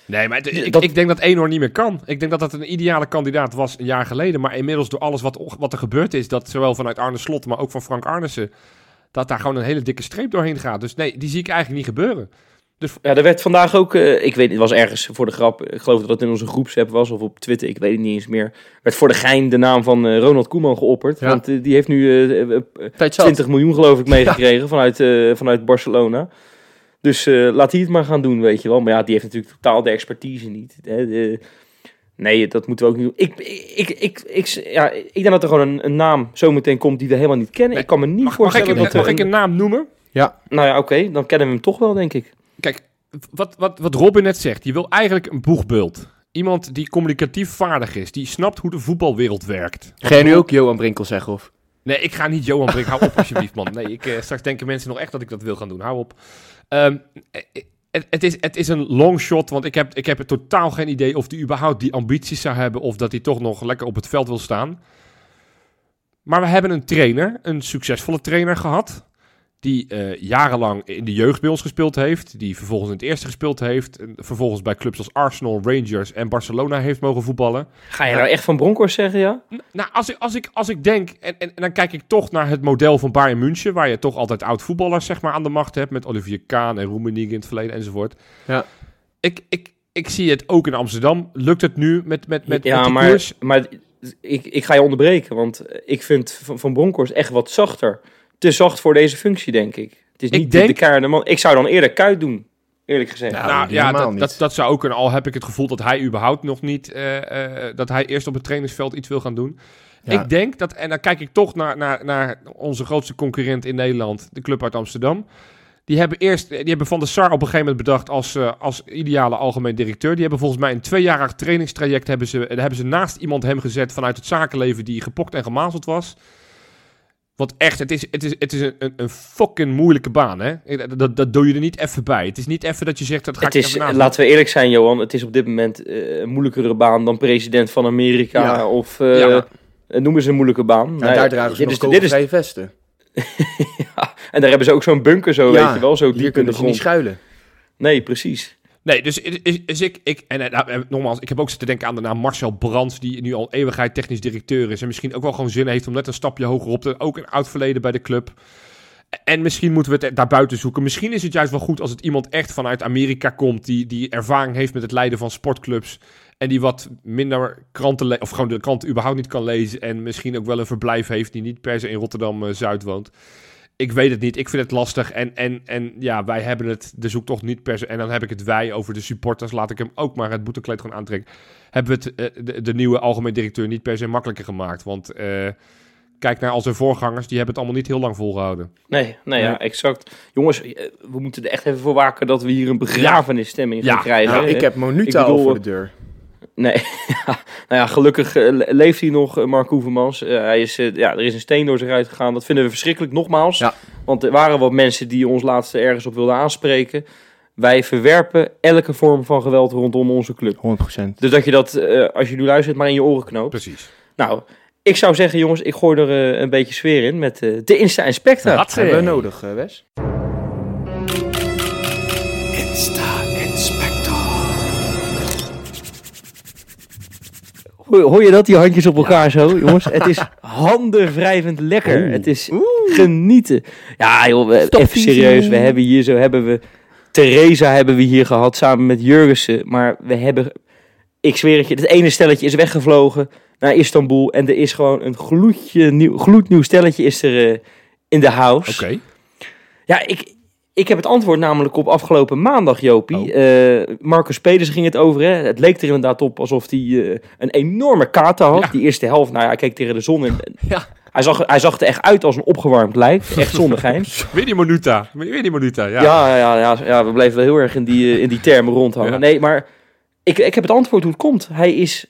Nee, maar het- ik, ik denk dat Eenhoorn niet meer kan. Ik denk dat dat een ideale kandidaat was een jaar geleden. Maar inmiddels door alles wat, wat er gebeurd is, dat zowel vanuit Arne Slot, maar ook van Frank Arnissen, dat daar gewoon een hele dikke streep doorheen gaat. Dus nee, die zie ik eigenlijk niet gebeuren. Ja, er werd vandaag ook, eh, ik weet niet, het was ergens voor de grap, ik geloof dat het in onze groepsapp was of op Twitter, ik weet het niet eens meer, werd voor de gein de naam van eh, Ronald Koeman geopperd. Ja. Want eh, die heeft nu eh, eh, eh, Tijd zat. 20 miljoen geloof ik meegekregen vanuit, eh, vanuit Barcelona. Dus eh, laat hij het maar gaan doen, weet je wel. Maar ja, die heeft natuurlijk totaal de expertise niet. Hè. De- nee, dat moeten we ook niet doen. Ik, ik, ik, ik, ja, ik denk dat er gewoon een, een naam zometeen komt die we helemaal niet kennen. Nee, Ik kan me niet Mag, mag, ik, voorstellen dat mag ik een naam noemen? Nou ja, oké, dan kennen we hem toch wel, denk ik. Kijk, wat, wat, wat Robin net zegt, je wil eigenlijk een boegbeeld. Iemand die communicatief vaardig is, die snapt hoe de voetbalwereld werkt. Ga je nu ook Johan Brinkel zeggen? Of? Nee, ik ga niet Johan Brink. Hou op alsjeblieft, man. Nee, ik, eh, straks denken mensen nog echt dat ik dat wil gaan doen. Hou op. Ehm, eh, het, het, is, het is een long shot, want ik heb, ik heb totaal geen idee of hij überhaupt die ambities zou hebben... of dat hij toch nog lekker op het veld wil staan. Maar we hebben een trainer, een succesvolle trainer gehad... die eh, jarenlang in de jeugd bij ons gespeeld heeft... die vervolgens in het eerste gespeeld heeft... en vervolgens bij clubs als Arsenal, Rangers en Barcelona heeft mogen voetballen... Ga je nou echt van Bronkhorst zeggen, ja? Nou, als ik, als ik, als ik denk, en, en, en dan kijk ik toch naar het model van Bayern München, waar je toch altijd oud-voetballers zeg maar, aan de macht hebt, met Olivier Kaan en Roemenig in het verleden enzovoort. Ja. Ik, ik, ik zie het ook in Amsterdam. Lukt het nu met, met, met, ja, met maar, koers? maar ik, ik ga je onderbreken, want ik vind Van, van Bronkhorst echt wat zachter. Te zacht voor deze functie, denk ik. Het is Ik niet de- denk- de keiharde man. Ik zou dan eerder Kuit doen, eerlijk gezegd. Ja, Nou ja, dat, dat, dat zou ook kunnen. Al heb ik het gevoel dat hij überhaupt nog niet, eh, eh, dat hij eerst op het trainingsveld iets wil gaan doen. Ja. Ik denk dat, en dan kijk ik toch naar, naar, naar onze grootste concurrent in Nederland, de club uit Amsterdam. Die hebben eerst, die hebben Van der Sar op een gegeven moment bedacht als, eh, als ideale algemeen directeur. Die hebben volgens mij een tweejarig trainingstraject, hebben ze, hebben ze naast iemand hem gezet vanuit het zakenleven die gepokt en gemazeld was. Want echt, het is, het is, het is een, een, een fucking moeilijke baan, hè? Dat, dat doe je er niet even bij. Het is niet even dat je zegt, dat ga Het ik is, even naast laten we eerlijk zijn, Johan. Het is op dit moment eh, een moeilijkere baan dan president van Amerika. Ja. Of eh Ja. eh, noemen ze een moeilijke baan. Nou, Nee, daar dragen ze dit nog is, dit is, vesten. ja, En daar hebben ze ook zo'n bunker zo, Ja, weet je wel. Zo Hier diep kunnen ze niet schuilen. Nee, precies. Nee, dus is, ik, ik en, en, en nogmaals, ik heb ook zitten denken aan de naam Marcel Brands, die nu al eeuwigheid technisch directeur is en misschien ook wel gewoon zin heeft om net een stapje hoger op te, ook een oud verleden bij de club. En misschien moeten we het daarbuiten zoeken. Misschien is het juist wel goed als het iemand echt vanuit Amerika komt, die, die ervaring heeft met het leiden van sportclubs en die wat minder kranten, of gewoon de kranten überhaupt niet kan lezen en misschien ook wel een verblijf heeft die niet per se in Rotterdam-Zuid woont. Ik weet het niet. Ik vind het lastig. En, en, en ja, wij hebben het de zoektocht niet per se. En dan heb ik het wij over de supporters. Laat ik hem ook maar het boetekleed gewoon aantrekken. Hebben we het, eh, de, de nieuwe algemeen directeur niet per se makkelijker gemaakt. Want eh, kijk naar al zijn voorgangers. Die hebben het allemaal niet heel lang volgehouden. Nee, nee, ja, Nee. exact. Jongens, eh, we moeten er echt even voor waken dat we hier een begrafenisstemming gaan Ja. krijgen. Nou, ik heb Monuta al voor eh, de deur. Nee, nou ja, gelukkig eh, le- leeft hij nog, eh, Mark Hoevermans. Eh, hij is, ja, er is een steen door zich uitgegaan. Dat vinden we verschrikkelijk, nogmaals. Ja. Want er waren wat mensen die ons laatst ergens op wilden aanspreken. Wij verwerpen elke vorm van geweld rondom onze club. 100%. Dus dat je dat, eh, als je nu luistert, maar in je oren knoopt. Precies. Nou, ik zou zeggen, jongens, ik gooi er een beetje sfeer in met de Insta en Spectra. Wat? hebben we nodig, Wes? Hoor, je dat, die handjes op elkaar zo, jongens? Het is handenwrijvend lekker. Oeh. Het is genieten. Ja, joh, Stop even serieus. We hebben hier zo, hebben we... Theresa hebben we hier gehad, samen met Jurgensen. Maar we hebben... Ik zweer het je, het ene stelletje is weggevlogen naar Istanbul. En er is gewoon een gloedje nieuw, gloednieuw stelletje is er eh, in de house. Oké. Ja, ik, ik heb het antwoord namelijk op afgelopen maandag, Jopie. Oh. Eh, Marcus Peders ging het over. Hè. Het leek er inderdaad op alsof hij eh, een enorme kater had. Ja. Die eerste helft, nou ja, hij keek tegen de zon. En, Ja. hij, zag, hij zag er echt uit als een opgewarmd lijk. Echt zonder gein. Weer die Monuta. Weer die ja. Ja, ja, ja, ja, we bleven wel heel erg in die, eh, in die termen rondhangen. Ja. Nee, maar ik, ik heb het antwoord hoe het komt. Hij is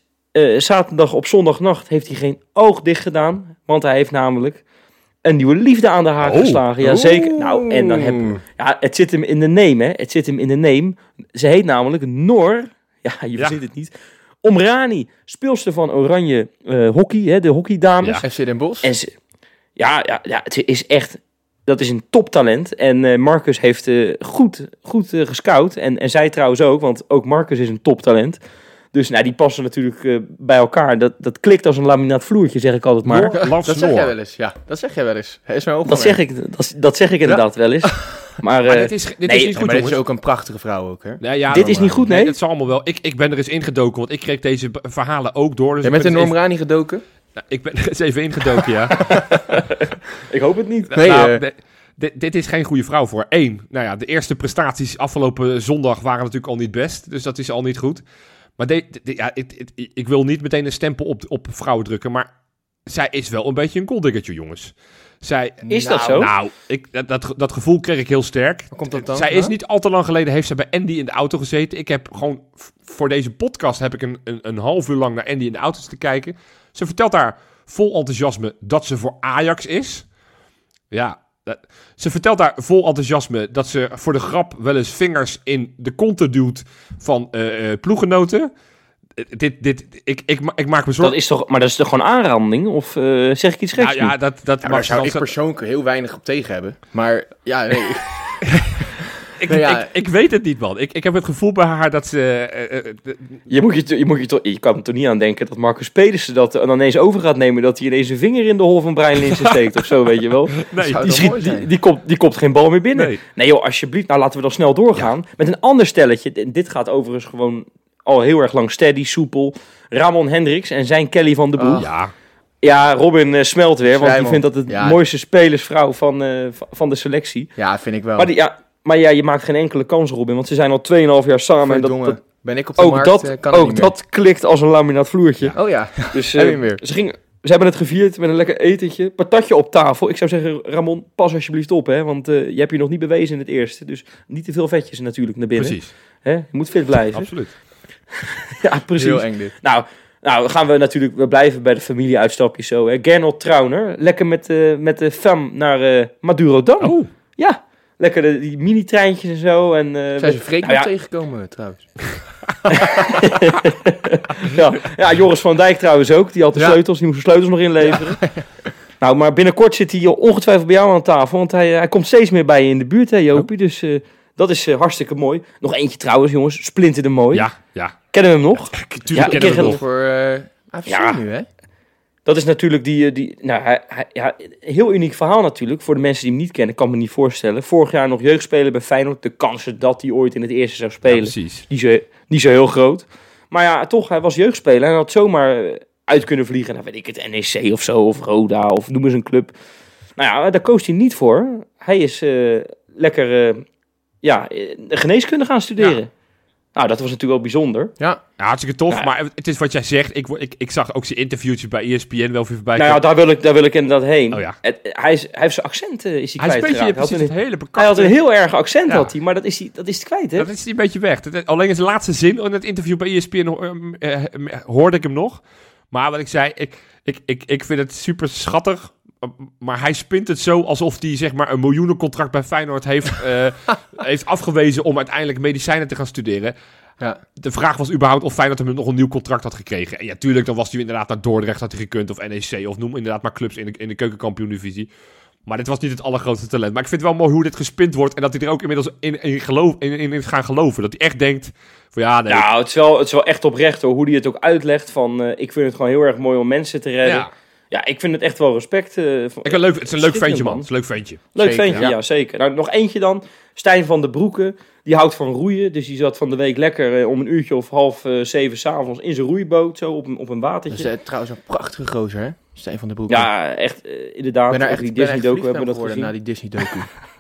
zaterdag op zondagnacht heeft hij geen oog dicht gedaan. Want hij heeft namelijk een nieuwe liefde aan de haak Oh. geslagen. Ja, zeker. Nou, en dan heb ja, het zit hem in de name, hè. Het zit hem in de name. Ze heet namelijk Noor. Ja, je Ja. verzint het niet. Omrani, speelster van Oranje eh, Hockey, hè, de hockeydames. Ja. FC Den Bosch. En ze, ja, ja, ja, het is echt... Dat is een toptalent. En eh, Marcus heeft eh, goed, goed gescout. En, en zij trouwens ook, want ook Marcus is een toptalent. Dus nou, die passen natuurlijk eh, bij elkaar. Dat, dat klikt als een laminaat vloertje, zeg ik altijd maar. Noor dat zeg jij wel eens. Ja, dat zeg jij wel eens. Hij is mij Dat zeg ik, dat, dat zeg ik inderdaad wel eens. Maar, Maar eh, dit is, dit nee, is niet goed, maar dit is ook een prachtige vrouw ook, hè? Ja, ja, dit is niet goed, nee? dat zal allemaal wel. Ik, ik ben er eens ingedoken, want ik kreeg deze verhalen ook door. Dus Jij ik bent in ben eens Norm Rani gedoken? nou, ik ben er eens even ingedoken, ja. ik hoop het niet. Nee, nou, eh. de- dit, dit is geen goede vrouw voor. Eén, nou ja, de eerste prestaties afgelopen zondag waren natuurlijk al niet best. Dus dat is al niet goed. Maar de, de- ja, ik, ik, ik wil niet meteen een stempel op, op vrouwen drukken. Maar zij is wel een beetje een golddiggertje, jongens. Zij, Is dat Nou, zo? nou, ik, dat, dat, dat gevoel kreeg ik heel sterk. Waar komt dat dan Zij is niet al te lang geleden, heeft ze bij Andy in de auto gezeten. Ik heb gewoon, voor deze podcast heb ik een, een, een half uur lang naar Andy in de auto te kijken. Ze vertelt daar vol enthousiasme dat ze voor Ajax is. Ja, dat- ze vertelt daar vol enthousiasme dat ze voor de grap wel eens vingers in de konten duwt van eh eh, ploegenoten. Eh, Dit, dit, ik, ik, ma- ik maak me zorgen. Dat is toch, maar dat is toch gewoon aanranding? Of zeg ik iets geks? Nou ja, dat, dat Ja, daar zou ik persoonlijk heel weinig op tegen hebben. Maar ja, nee. Ik, Nou ja. ik, ik weet het niet, man. Ik, ik heb het gevoel bij haar dat ze... eh, eh, de- Je, moet je, je, moet je, toch, je kan er toch niet aan denken dat Marcus Pedersen dat dan ineens over gaat nemen. Dat hij ineens een vinger in de hol van Brian Linsen steekt of zo, weet je wel. nee, Die, schiet, die, die, komt, die komt geen bal meer binnen. nee. Nee joh, alsjeblieft. Nou, laten we dan snel doorgaan. Met een ander stelletje. Dit gaat overigens gewoon al heel erg lang steady, soepel. Ramon Hendricks en zijn Kelly van de Boel. Ah. Ja, Ja, Robin eh, smelt weer, want die Vrijman. vindt dat het Ja. mooiste spelersvrouw van, eh, van- van de selectie. Ja, vind ik wel. Maar, die, ja, maar ja, je maakt geen enkele kans, Robin, want ze zijn al 2,5 jaar samen. En dat, dat, ben ik op de ook markt, dat, eh, kan ook dat klikt als een laminaat vloertje. Oh ja, Dus weer? ze, gingen, ze hebben het gevierd met een lekker etentje. Patatje op tafel. Ik zou zeggen, Ramon, pas alsjeblieft op, hè, want eh, je hebt je nog niet bewezen in het eerste. Dus niet te veel vetjes natuurlijk naar binnen. precies. Hè? Je moet fit blijven. Absoluut. Ja, precies. heel eng dit. Nou, nou, dan gaan we natuurlijk, we blijven bij de familieuitstapjes zo. Hè. Gernot Trauner, lekker met, eh, met de fam naar eh Madurodam. Oh, Ja, lekker de, die mini-treintjes en zo. En, eh, Zijn ze Freek nou ja, tegengekomen trouwens? ja, ja, Joris van Dijk trouwens ook. Die had de Ja. sleutels, die moest de sleutels nog inleveren. Nou, maar binnenkort zit hij ongetwijfeld bij jou aan tafel. Want hij, hij komt steeds meer bij je in de buurt, hè Jopie. Dus eh, dat is eh, hartstikke mooi. Nog eentje trouwens, jongens. Splinter de Mooi. ja, ja. Kennen we hem nog? Tuurlijk Ja, kennen we een- nog. Voor eh AFC Ja. nu, hè? Dat is natuurlijk die... eh, die nou, hij, hij- ja, heel uniek verhaal natuurlijk. Voor de mensen die hem niet kennen, kan me niet voorstellen. Vorig jaar nog jeugdspeler bij Feyenoord. De kansen dat hij ooit in het eerste zou Ja, spelen. precies. niet, zo, niet zo heel groot. Maar ja, toch, hij was jeugdspeler en had zomaar eh, uit kunnen vliegen. Nou, weet ik het, NEC of zo, of Roda, of noem eens een club. Nou ja, daar koos hij niet voor. Hij is eh, lekker ja, geneeskunde gaan studeren. Nou, dat was natuurlijk wel bijzonder. Ja, Ja, hartstikke tof. Ja. Maar het is wat jij zegt. Ik, word- ik, ik zag ook zijn interviewtjes bij ESPN wel weer voorbij nou ja, daar wil ik, daar wil ik inderdaad heen. Oh ja. Het- hij, is, hij heeft zijn accent eh, is hij Hij is een beetje. Hij had precies een- het hele Hij had een heel erg accent, Ja. had hij, maar dat is hij, dat is hij kwijt, hè? Dat is een beetje weg. Dat- Alleen in zijn laatste zin in het interview bij ESPN ho- eh, eh, hoorde ik hem nog. Maar wat ik zei, ik, ik, ik, ik vind het super schattig. Maar hij spint het zo alsof hij zeg maar een miljoenencontract bij Feyenoord heeft, eh, heeft afgewezen om uiteindelijk medicijnen te gaan studeren. ja. De vraag was überhaupt of Feyenoord hem nog een nieuw contract had gekregen. En ja, tuurlijk, dan was hij inderdaad naar Dordrecht had hij gekund of NEC of noem inderdaad maar clubs in de, in de keukenkampioen-divisie. Maar dit was niet het allergrootste talent. Maar ik vind het wel mooi hoe dit gespind wordt en dat hij er ook inmiddels in, in, geloof, in, in gaan geloven. Dat hij echt denkt van ja, nee. Nou, het is, wel, het is wel echt oprecht hoor, hoe hij het ook uitlegt. Van, eh, ik vind het gewoon heel erg mooi om mensen te redden. ja. Ja, ik vind het echt wel respect. eh, Ik, een leuk, het is een leuk ventje, man. man. Het is een leuk ventje. Leuk Zeker, ventje, ja. ja. zeker. Nou, nog eentje dan. Stijn van de Broeken. Die houdt van roeien. Dus die zat van de week lekker eh, om een uurtje of half eh, zeven s'avonds in zijn roeiboot. Zo op een, op een Dat watertje. is eh, trouwens een prachtige gozer, hè? Stijn van der Broek. ja, echt inderdaad. ik ben daar Op echt, die ik ben echt Disney-docu hebben we dat gezien. na die Disney-docu.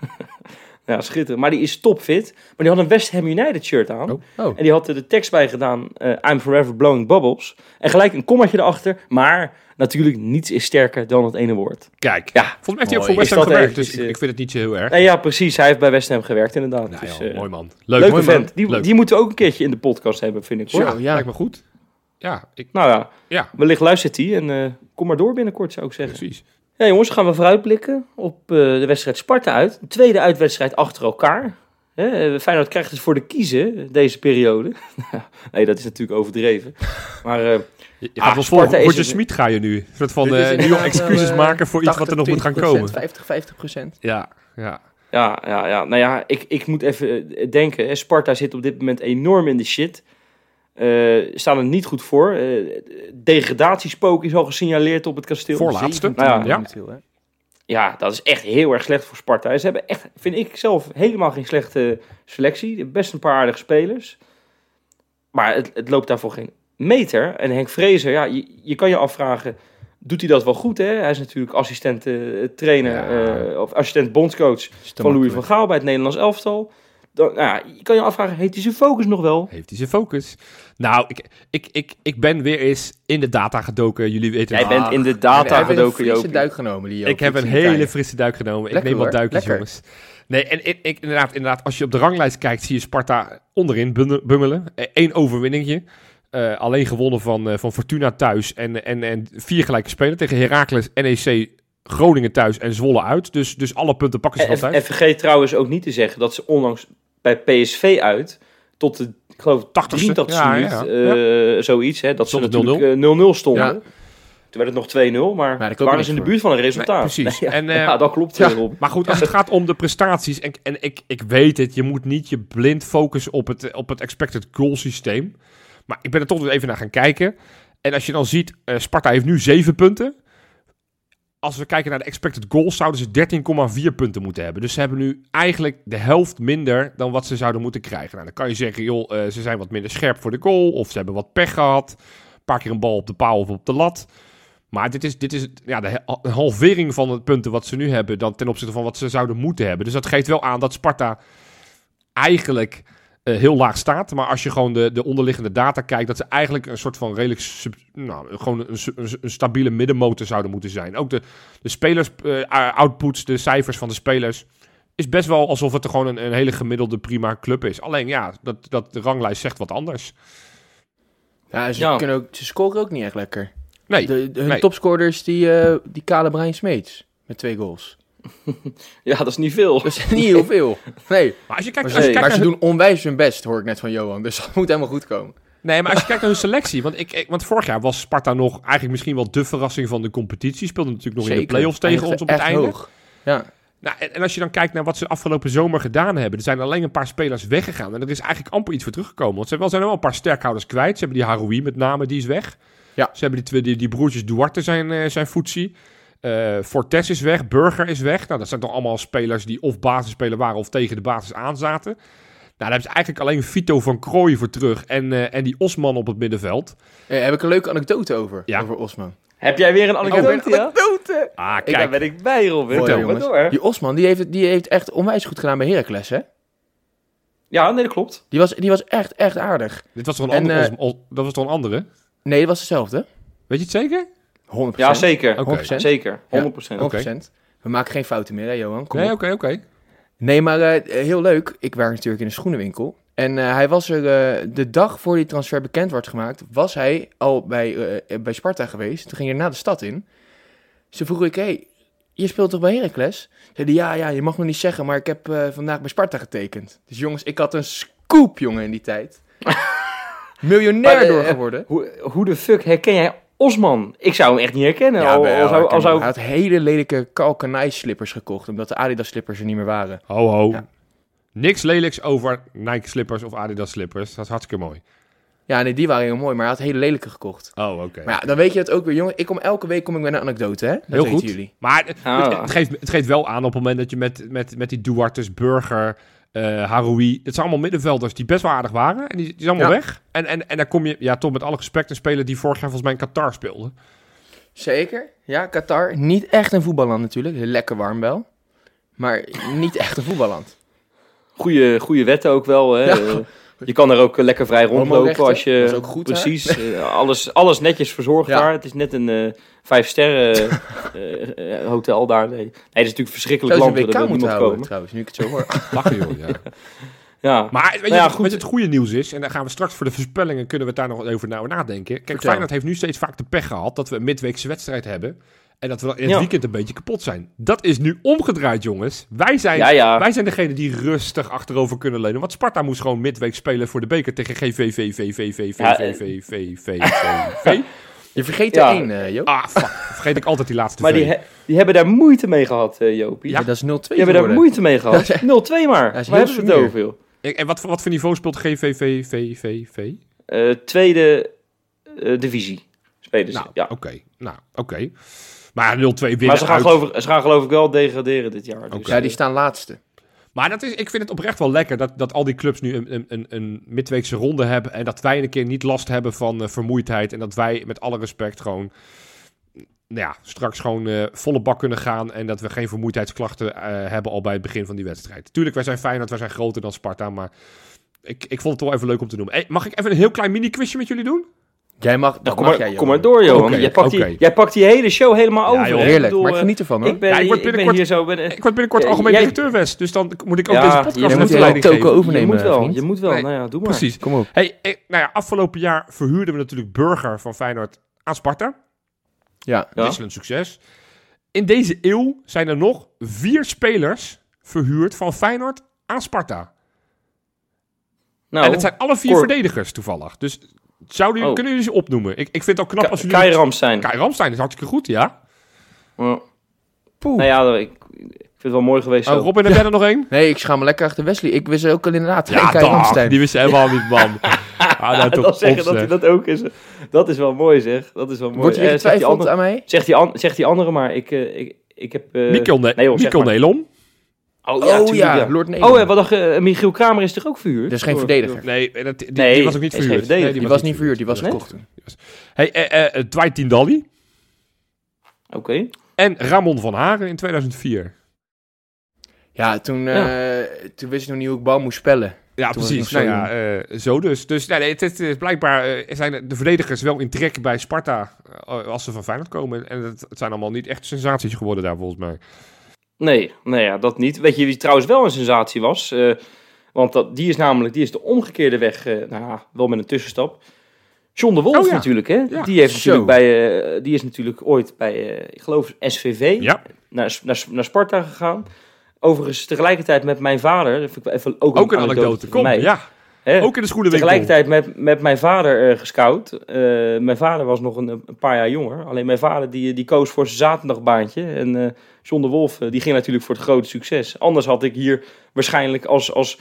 Ja, schitterend. Maar die is topfit. Maar die had een West Ham United shirt aan. Oh. Oh, En die had er de tekst bij gedaan. eh, I'm forever blowing bubbles. En gelijk een kommaatje erachter. Maar natuurlijk niets is sterker dan het ene woord. Kijk, Ja. volgens mij heeft hij ook voor West Ham gewerkt. Dus ik, eh, ik vind het niet zo heel erg. Nee, ja, precies. Hij heeft bij West Ham gewerkt inderdaad. Nou, dus, eh, mooi man. Leuk. Leuke mooi vent. Die, Leuk. die moeten we ook een keertje in de podcast hebben, vind ik. Hoor. Zo, ja. Lijkt me goed. Ja, ik, Nou ja, ja, wellicht luistert hij. En eh, kom maar door binnenkort, zou ik zeggen. precies. Ja, jongens, gaan we vooruitblikken op eh, de wedstrijd Sparta uit. Een tweede uitwedstrijd achter elkaar. Hè, eh, Feyenoord krijgt het voor de kiezen deze periode. nee, dat is natuurlijk overdreven. Maar eh, Je, je Ah, wel voor Smit ga je nu. Een soort van eh, nu excuses maken voor iets wat er nog moet gaan 80, komen. 50, 50 procent. Ja, ja. ja, ja, ja, nou ja, ik, ik moet even denken. Hè, Sparta zit op dit moment enorm in de shit. Eh staan er niet goed voor. Eh degradatiespook is al gesignaleerd op het kasteel. Voorlaatste. Nou ja. Ja. dat is echt heel erg slecht voor Sparta. Ze hebben echt, vind ik zelf, helemaal geen slechte selectie. Best een paar aardige spelers. Maar het, het loopt daarvoor geen meter. En Henk Vrezer, ja, je, je kan je afvragen, doet hij dat wel goed? Hè? Hij is natuurlijk assistent eh, trainer, Ja. eh, of assistent bondscoach van Louis van. Gaal bij het Nederlands elftal. Dan, nou ja, je kan je afvragen, heeft hij zijn focus nog wel? Heeft hij zijn focus? Nou, ik, ik, ik, ik ben weer eens in de data gedoken. Jullie weten Jij bent in de Hij data heeft een gedoken, frisse Joopie. duik genomen. Ik heb een hele frisse duik genomen. ik neem wat duikjes, Lekker. jongens. Nee, en ik, ik, inderdaad, inderdaad, als je op de ranglijst kijkt, zie je Sparta onderin bungelen. Eén overwinningje. Eh, alleen gewonnen van, eh, van Fortuna thuis. En, en, en vier gelijke spelen tegen Heracles, NEC, Groningen thuis en Zwolle uit. Dus, dus alle punten pakken ze En, van en vergeet trouwens ook niet te zeggen dat ze onlangs bij PSV uit tot de, ik geloof, 80ste, 83 ja, eh, zoiets, hè, dat ze Stond het natuurlijk eh, 0-0 stonden. Ja. Toen werd het nog 2-0, maar, Maar waren ze in de buurt van een resultaat. Nee, precies. ja, En, eh, ja, dat klopt. ja. eh. Maar goed, als het gaat om de prestaties, en, en ik, ik weet het, je moet niet je blind focussen op het, op het expected goal systeem. Maar ik ben er toch even naar gaan kijken. En als je dan ziet, eh, Sparta heeft nu 7 punten. Als we kijken naar de expected goals, zouden ze 13,4 punten moeten hebben. Dus ze hebben nu eigenlijk de helft minder dan wat ze zouden moeten krijgen. Nou, dan kan je zeggen, joh, eh, ze zijn wat minder scherp voor de goal. Of ze hebben wat pech gehad. Een paar keer een bal op de paal of op de lat. Maar dit is, dit is ja, de halvering van het punten wat ze nu hebben dan ten opzichte van wat ze zouden moeten hebben. Dus dat geeft wel aan dat Sparta eigenlijk eh, heel laag staat. Maar als je gewoon de, de onderliggende data kijkt, dat ze eigenlijk een soort van redelijk, sub- nou, gewoon een, een, een stabiele middenmotor zouden moeten zijn. Ook de, de spelers, eh, outputs, de cijfers van de spelers, is best wel alsof het er gewoon een, een hele gemiddelde prima club is. Alleen ja, dat, dat de ranglijst zegt wat anders. Ja, ze, Ja. Kunnen ook, ze scoren ook niet echt lekker. Nee, De, de- hun nee. topscorers, die, eh, die kale Brian Smeets. Met twee goals. Ja, dat is niet veel. Dat is niet heel veel. Nee, maar als je kijkt, maar, als ze, je kijkt maar ze doen onwijs hun best, hoor ik net van Johan. Dus dat moet helemaal goed komen. Nee, maar als je kijkt naar hun selectie. Want, ik, ik- want vorig jaar was Sparta nog eigenlijk misschien wel de verrassing van de competitie. Speelde natuurlijk nog in de play-offs tegen Eindigde ons op het einde. hoog. Ja, Nou, en, en als je dan kijkt naar wat ze afgelopen zomer gedaan hebben. Er zijn alleen een paar spelers weggegaan. En er is eigenlijk amper iets voor teruggekomen. Want ze wel- zijn er wel een paar sterkhouders kwijt. Ze hebben die Haroui met name, die is weg. Ja. Ze hebben die, twee, die, die broertjes Duarte zijn, eh zijn footsie. Eh Fortes is weg, Burger is weg. Nou, dat zijn toch allemaal spelers die of basisspeler waren of tegen de basis aanzaten. Nou, daar hebben ze eigenlijk alleen Vito van Krooij voor terug. En, eh, en die Osman op het middenveld. Eh, heb ik een leuke anekdote over, Ja. over Osman. Heb jij weer een anekdote? een ja? anekdote! Ah, Ik, daar kijk. ben ik bij, Robin. Mooi, jongens. door. Die Osman, die heeft, die heeft echt onwijs goed gedaan bij Heracles, hè? Ja, nee, dat klopt. Die was, die was echt, echt aardig. Dit was toch een En, andere? dat was toch een andere? Nee, dat was hetzelfde. Weet je het zeker? 100%. Ja, zeker. Oké. 100%. Zeker. 100%. Ja, 100%. We maken geen fouten meer, hè, Johan? Kom Nee, oké, oké. Nee, maar eh, heel leuk. Ik werk natuurlijk in een schoenenwinkel. En eh, hij was er eh, de dag voor die transfer bekend wordt gemaakt, was hij al bij, eh, bij Sparta geweest. Toen ging hij naar de stad in. Ze vroeg ik, hey, je speelt toch bij Heracles? Zei hij, ja, ja, je mag nog niet zeggen, maar ik heb eh, vandaag bij Sparta getekend. Dus jongens, ik had een scoop, jongen, in die tijd. Miljonair Maar, door geworden. Hoe, hoe de fuck herken jij Osman? Ik zou hem echt niet herkennen. Ja, al, wel, al zou, al hij had hele lelijke Kalkanij slippers gekocht, omdat de Adidas slippers er niet meer waren. Ho, ho. Ja. Niks lelijks over Nike slippers of Adidas slippers. Dat is hartstikke mooi. Ja, nee, die waren heel mooi, maar hij had hele lelijke gekocht. Oh, oké. Maar ja, dan weet je het ook weer, jongen. Ik kom elke week kom ik met een anekdote, hè? Dat Heel weten goed. jullie. Maar het, Ah. het, het geeft, het geeft wel aan op het moment dat je met, met, met die Duartes, Burger, eh Haroui... Dat zijn allemaal middenvelders die best wel aardig waren. En die, die zijn allemaal Ja. weg. En, en, en dan kom je, ja, toch met alle respect, een speler die vorig jaar volgens mij in Qatar speelde. Zeker. Ja, Qatar. Niet echt een voetballand natuurlijk. Lekker warm wel. Maar niet echt een voetballand. Goeie, goeie wetten ook wel. Hè? Ja. Eh, Je kan er ook lekker vrij rondlopen als je... dat is ook goed? Precies. eh, alles, alles netjes verzorgd Ja. daar. Het is net een eh vijf sterren eh, eh, hotel daar. Nee. nee, het is natuurlijk verschrikkelijk Zou land. er wil moeten niemand houden komen. trouwens, nu ik het zo hoor. Lachen, joh, ja. Ja. Maar weet je, Nou ja, wat- goed. weet je, het goede nieuws is, en dan gaan we straks voor de voorspellingen, kunnen we het daar nog over na- nadenken. Kijk, Vertel. Feyenoord heeft nu steeds vaak de pech gehad dat we een midweekse wedstrijd hebben. En dat we dan in het Ja. weekend een beetje kapot zijn. Dat is nu omgedraaid, jongens. Wij zijn, Ja, ja. wij zijn degene die rustig achterover kunnen leunen. Want Sparta moest gewoon midweek spelen voor de beker tegen GVVVVVVVVVVVV. Ja, eh. Je vergeet er één, eh Joop. Ah, fuck. Vergeet ik altijd die laatste Maar die, V. he- die hebben daar moeite mee gehad, eh Jopie. Ja. Dat is 0-2 Die hebben daar moeite mee gehad. 0-2 maar. Ja, is Waar heel hebben we het over, joh? En wat, voor- wat voor niveau speelt GVVVVV? Eh, tweede eh, divisie Nou, ja. oké. Nou, oké. Maar 0-2 winnen Maar ze gaan, uit. geloof ik, ze gaan geloof ik wel degraderen dit jaar. Dus, Oké. Ja, die staan laatste. Maar dat is, ik vind het oprecht wel lekker dat, dat al die clubs nu een, een- een, een midweekse ronde hebben. En dat wij een keer niet last hebben van eh, vermoeidheid. En dat wij met alle respect gewoon nou ja, straks gewoon eh, volle bak kunnen gaan. En dat we geen vermoeidheidsklachten eh, hebben al bij het begin van die wedstrijd. Tuurlijk, wij zijn Feyenoord, wij zijn groter dan Sparta. Maar ik, ik vond het wel even leuk om te noemen. Hey, mag ik even een heel klein mini-quizje met jullie doen? Jij mag, Nou, dat kom, mag maar, jij, kom maar door, Johan. Oké, jij, pakt die, jij pakt die hele show helemaal Ja, over. joh, hè? Heerlijk, bedoel, maar ik geniet ervan hoor. ik ben, Ja, ik word ik ben binnenkort- hier zo... Ben, Ik word binnenkort Ja, algemeen jij- directeur West. Dus dan moet ik ook Ja, deze je podcast moet geven. overnemen. je moet wel, vriend. je moet wel. Nee, nou ja, doe maar. Precies. Kom op. Hey, nou ja, afgelopen jaar verhuurden we natuurlijk Burger van Feyenoord aan Sparta. Ja, Ja. Wisselend succes. In deze eeuw zijn er nog vier spelers verhuurd van Feyenoord aan Sparta. Nou, en het zijn alle vier Cor- verdedigers toevallig. Dus zouden jullie, Oh. kunnen jullie ze opnoemen? Ik, ik vind het ook knap Ka- als jullie... Kai Ramstein. Kai Ramstein is hartstikke goed, ja. Ja. Poeh. Nou ja, ik, ik vind het wel mooi geweest. Oh. Robin, heb jij er nog één? Nee, ik schaam me lekker achter Wesley. Ik wist ook al inderdaad. Ja, dag. Ramstein. Die wist helemaal niet, man. Ah, nou, toch dat zeggen op, dat hij dat ook is. Dat is wel mooi, zeg. Dat is wel mooi. Wordt hier Eh, zegt die getwijfeld andere- aan mij? Zegt die, an, zegt die andere maar. Ik, eh, ik, ik heb... eh, Mikkel, ne nee, joh, zeg Mikkel maar. Nelom? Oh Oh ja, ja, ja. Lord Nederland. Oh, en wat dacht je? eh, Michiel Kramer is toch ook verhuurd? Dat is geen verdediger. Nee, eh, dat, die, Nee, die was ook niet verhuurd. Nee. Die was niet verhuurd, die was Nee? gekocht. Hey, eh, eh, Dwight Tindalli Oké. en Ramon van Haren in 2004. Ja, toen, eh, toen wist ik nog niet hoe ik bal moest spellen. Ja, Toen precies. Nou zo ja, eh, zo dus. Dus nee, nee, het, het is blijkbaar eh, zijn de verdedigers wel in trek bij Sparta eh, als ze van Feyenoord komen. En het, het zijn allemaal niet echt sensaties geworden daar volgens mij. Nee, nee ja, dat niet. Weet je wie trouwens wel een sensatie was? Eh, want dat, die is namelijk die is de omgekeerde weg, eh, nou ja, wel met een tussenstap. John de Wolf Oh ja. natuurlijk, hè? Ja. Die, heeft Zo. natuurlijk bij, eh, die is natuurlijk ooit bij, ik geloof, SVV Ja, naar, naar, naar Sparta gegaan. Overigens tegelijkertijd met mijn vader, dat vind ik even ook, ook een anekdote. Kom, mij, ja. Ook in de schoenenwinkel. Tegelijkertijd met, met mijn vader eh, gescout. Eh, mijn vader was nog een, een paar jaar jonger. Alleen mijn vader die, die koos voor zijn zaterdagbaantje. En eh John de Wolf die ging natuurlijk voor het grote succes. Anders had ik hier waarschijnlijk als, als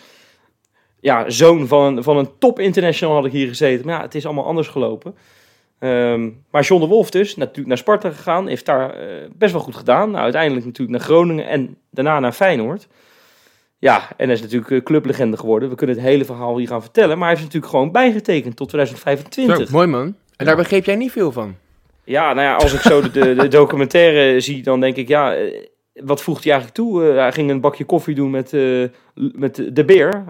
ja, zoon van een, van een top international had ik hier gezeten. Maar ja, het is allemaal anders gelopen. Ehm, maar John de Wolf dus, natuurlijk naar Sparta gegaan. Heeft daar best wel goed gedaan. Nou, uiteindelijk natuurlijk naar Groningen en daarna naar Feyenoord. Ja, en hij is natuurlijk eh, clublegende geworden. We kunnen het hele verhaal hier gaan vertellen. Maar hij heeft natuurlijk gewoon bijgetekend tot 2025. Mooi man. En daar begreep jij niet veel van. Ja, nou ja, als ik zo de, de, de documentaire zie, dan denk ik, ja, eh, wat voegt hij eigenlijk toe? Eh, hij ging een bakje koffie doen met, eh, met de beer,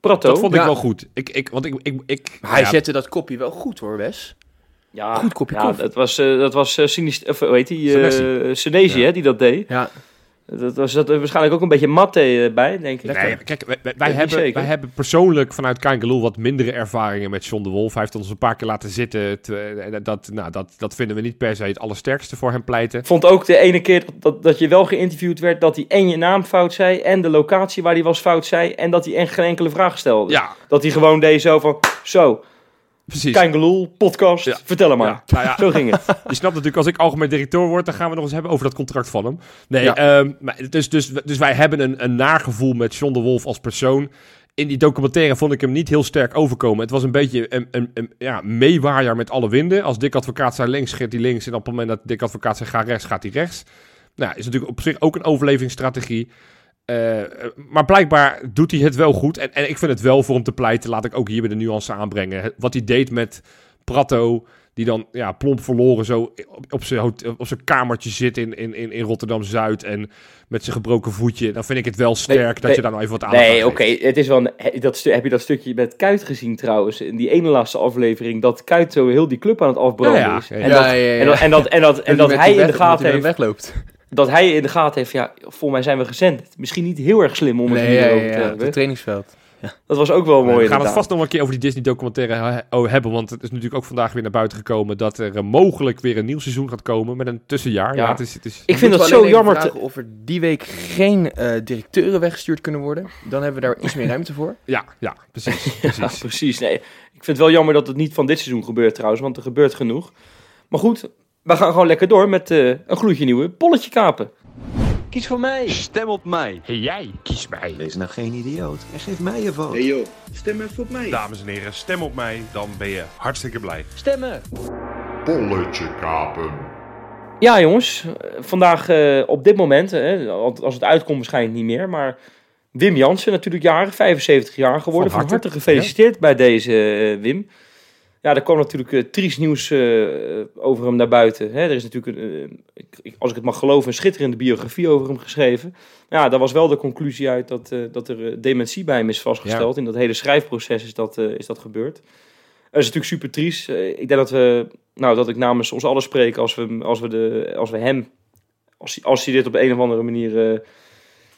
Prato. Dat vond ik Ja. wel goed. Ik, ik, want ik, ik, ik, Maar hij ja, zette dat kopje wel goed hoor, Wes. ja, goed kopje ja, koffie. Dat was, eh dat was eh, Sinist- of, hoe heet die? Eh Senesi, Ja. hè, die dat deed. Ja, Dat was dat er waarschijnlijk ook een beetje matte eh, bij, denk ik. Nee, kijk, wij, wij- wij niet hebben, wij hebben persoonlijk vanuit Kangaloo wat mindere ervaringen met John de Wolf. Hij heeft ons een paar keer laten zitten. Het, eh, dat, nou, dat, dat vinden we niet per se het allersterkste voor hem pleiten. Ik vond ook de ene keer dat, dat je wel geïnterviewd werd, dat hij en je naam fout zei, en de locatie waar hij was fout zei, en dat hij echt geen enkele vraag stelde. Ja, Dat hij gewoon deed zo van, zo, precies. Kangeloel, podcast, Ja. vertel hem maar. Ja, nou ja, Zo ging het. je snapt natuurlijk, als ik algemeen directeur word, dan gaan we nog eens hebben over dat contract van hem. Nee, ehm, maar dus, dus, dus wij hebben een, een nagevoel met John de Wolf als persoon. In die documentaire vond ik hem niet heel sterk overkomen. Het was een beetje een, een, een ja, meewaaier met alle winden. Als Dick Advocaat zei links, gaat hij links. En op het moment dat Dick Advocaat zei ga rechts, gaat hij rechts. Nou, is natuurlijk op zich ook een overlevingsstrategie. Eh, maar blijkbaar doet hij het wel goed. En, en ik vind het wel voor hem te pleiten. Laat ik ook hier weer de nuance aanbrengen. Wat hij deed met Prato. Die dan ja, plomp verloren zo op, op zijn op zijn kamertje zit in, in, in Rotterdam-Zuid. En met zijn gebroken voetje. Dan vind ik het wel sterk dat nee, je daar nou even wat aan Nee, oké, het is wel een, dat heb je dat stukje met Kuit gezien trouwens? In die ene laatste aflevering, dat Kuit zo heel die club aan het afbranden Ja, ja, is. ja, En, ja. dat, Ja, ja, ja. en dat en dat en dat, en dat met hij in de gaten heeft, wegloopt. Dat hij in de gaten heeft, ja, volgens mij zijn we gezend. Misschien niet heel erg slim om het Nee, ja, ja, te ja, hebben. het trainingsveld. Dat was ook wel mooi we gaan het vast nog een keer over die Disney-documentaire oh, hebben. Want het is natuurlijk ook vandaag weer naar buiten gekomen... dat er eh, mogelijk weer een nieuw seizoen gaat komen met een tussenjaar. Ja, Ja. het is, het is, Ik vind we zo jammer. te- of er die week geen eh, directeuren weggestuurd kunnen worden. Dan hebben we daar iets meer ruimte voor. ja, ja, precies. Ja, precies. precies. Nee, ik vind het wel jammer dat het niet van dit seizoen gebeurt trouwens, want er gebeurt genoeg. Maar goed, we gaan gewoon lekker door met eh, een gloedje nieuwe polletje kapen. Kies voor mij. Stem op mij. Hey, jij, kies mij. Wees nou geen idioot en geef mij je vote. Hey joh, stem even op mij. Dames en heren, stem op mij, dan ben je hartstikke blij. Stemmen. Polletje kapen. Ja jongens, vandaag eh, op dit moment, eh, als als het uitkomt waarschijnlijk niet meer, maar Wim Jansen natuurlijk jarig, 75 jaar geworden. Van Van harte. harte, gefeliciteerd bij deze eh, Wim. Ja, er kwam natuurlijk uh, triest nieuws uh, over hem naar buiten. Hè? Er is natuurlijk, een, uh, ik, als ik het mag geloven, een schitterende biografie over hem geschreven. Ja, daar was wel de conclusie uit dat, dat er dementie bij hem is vastgesteld. Ja. In dat hele schrijfproces is dat, is dat gebeurd. Dat is natuurlijk super triest. ik denk dat, we, nou, dat ik namens ons allen spreek als we, als we, de, als we hem, als hij, als hij dit op een of andere manier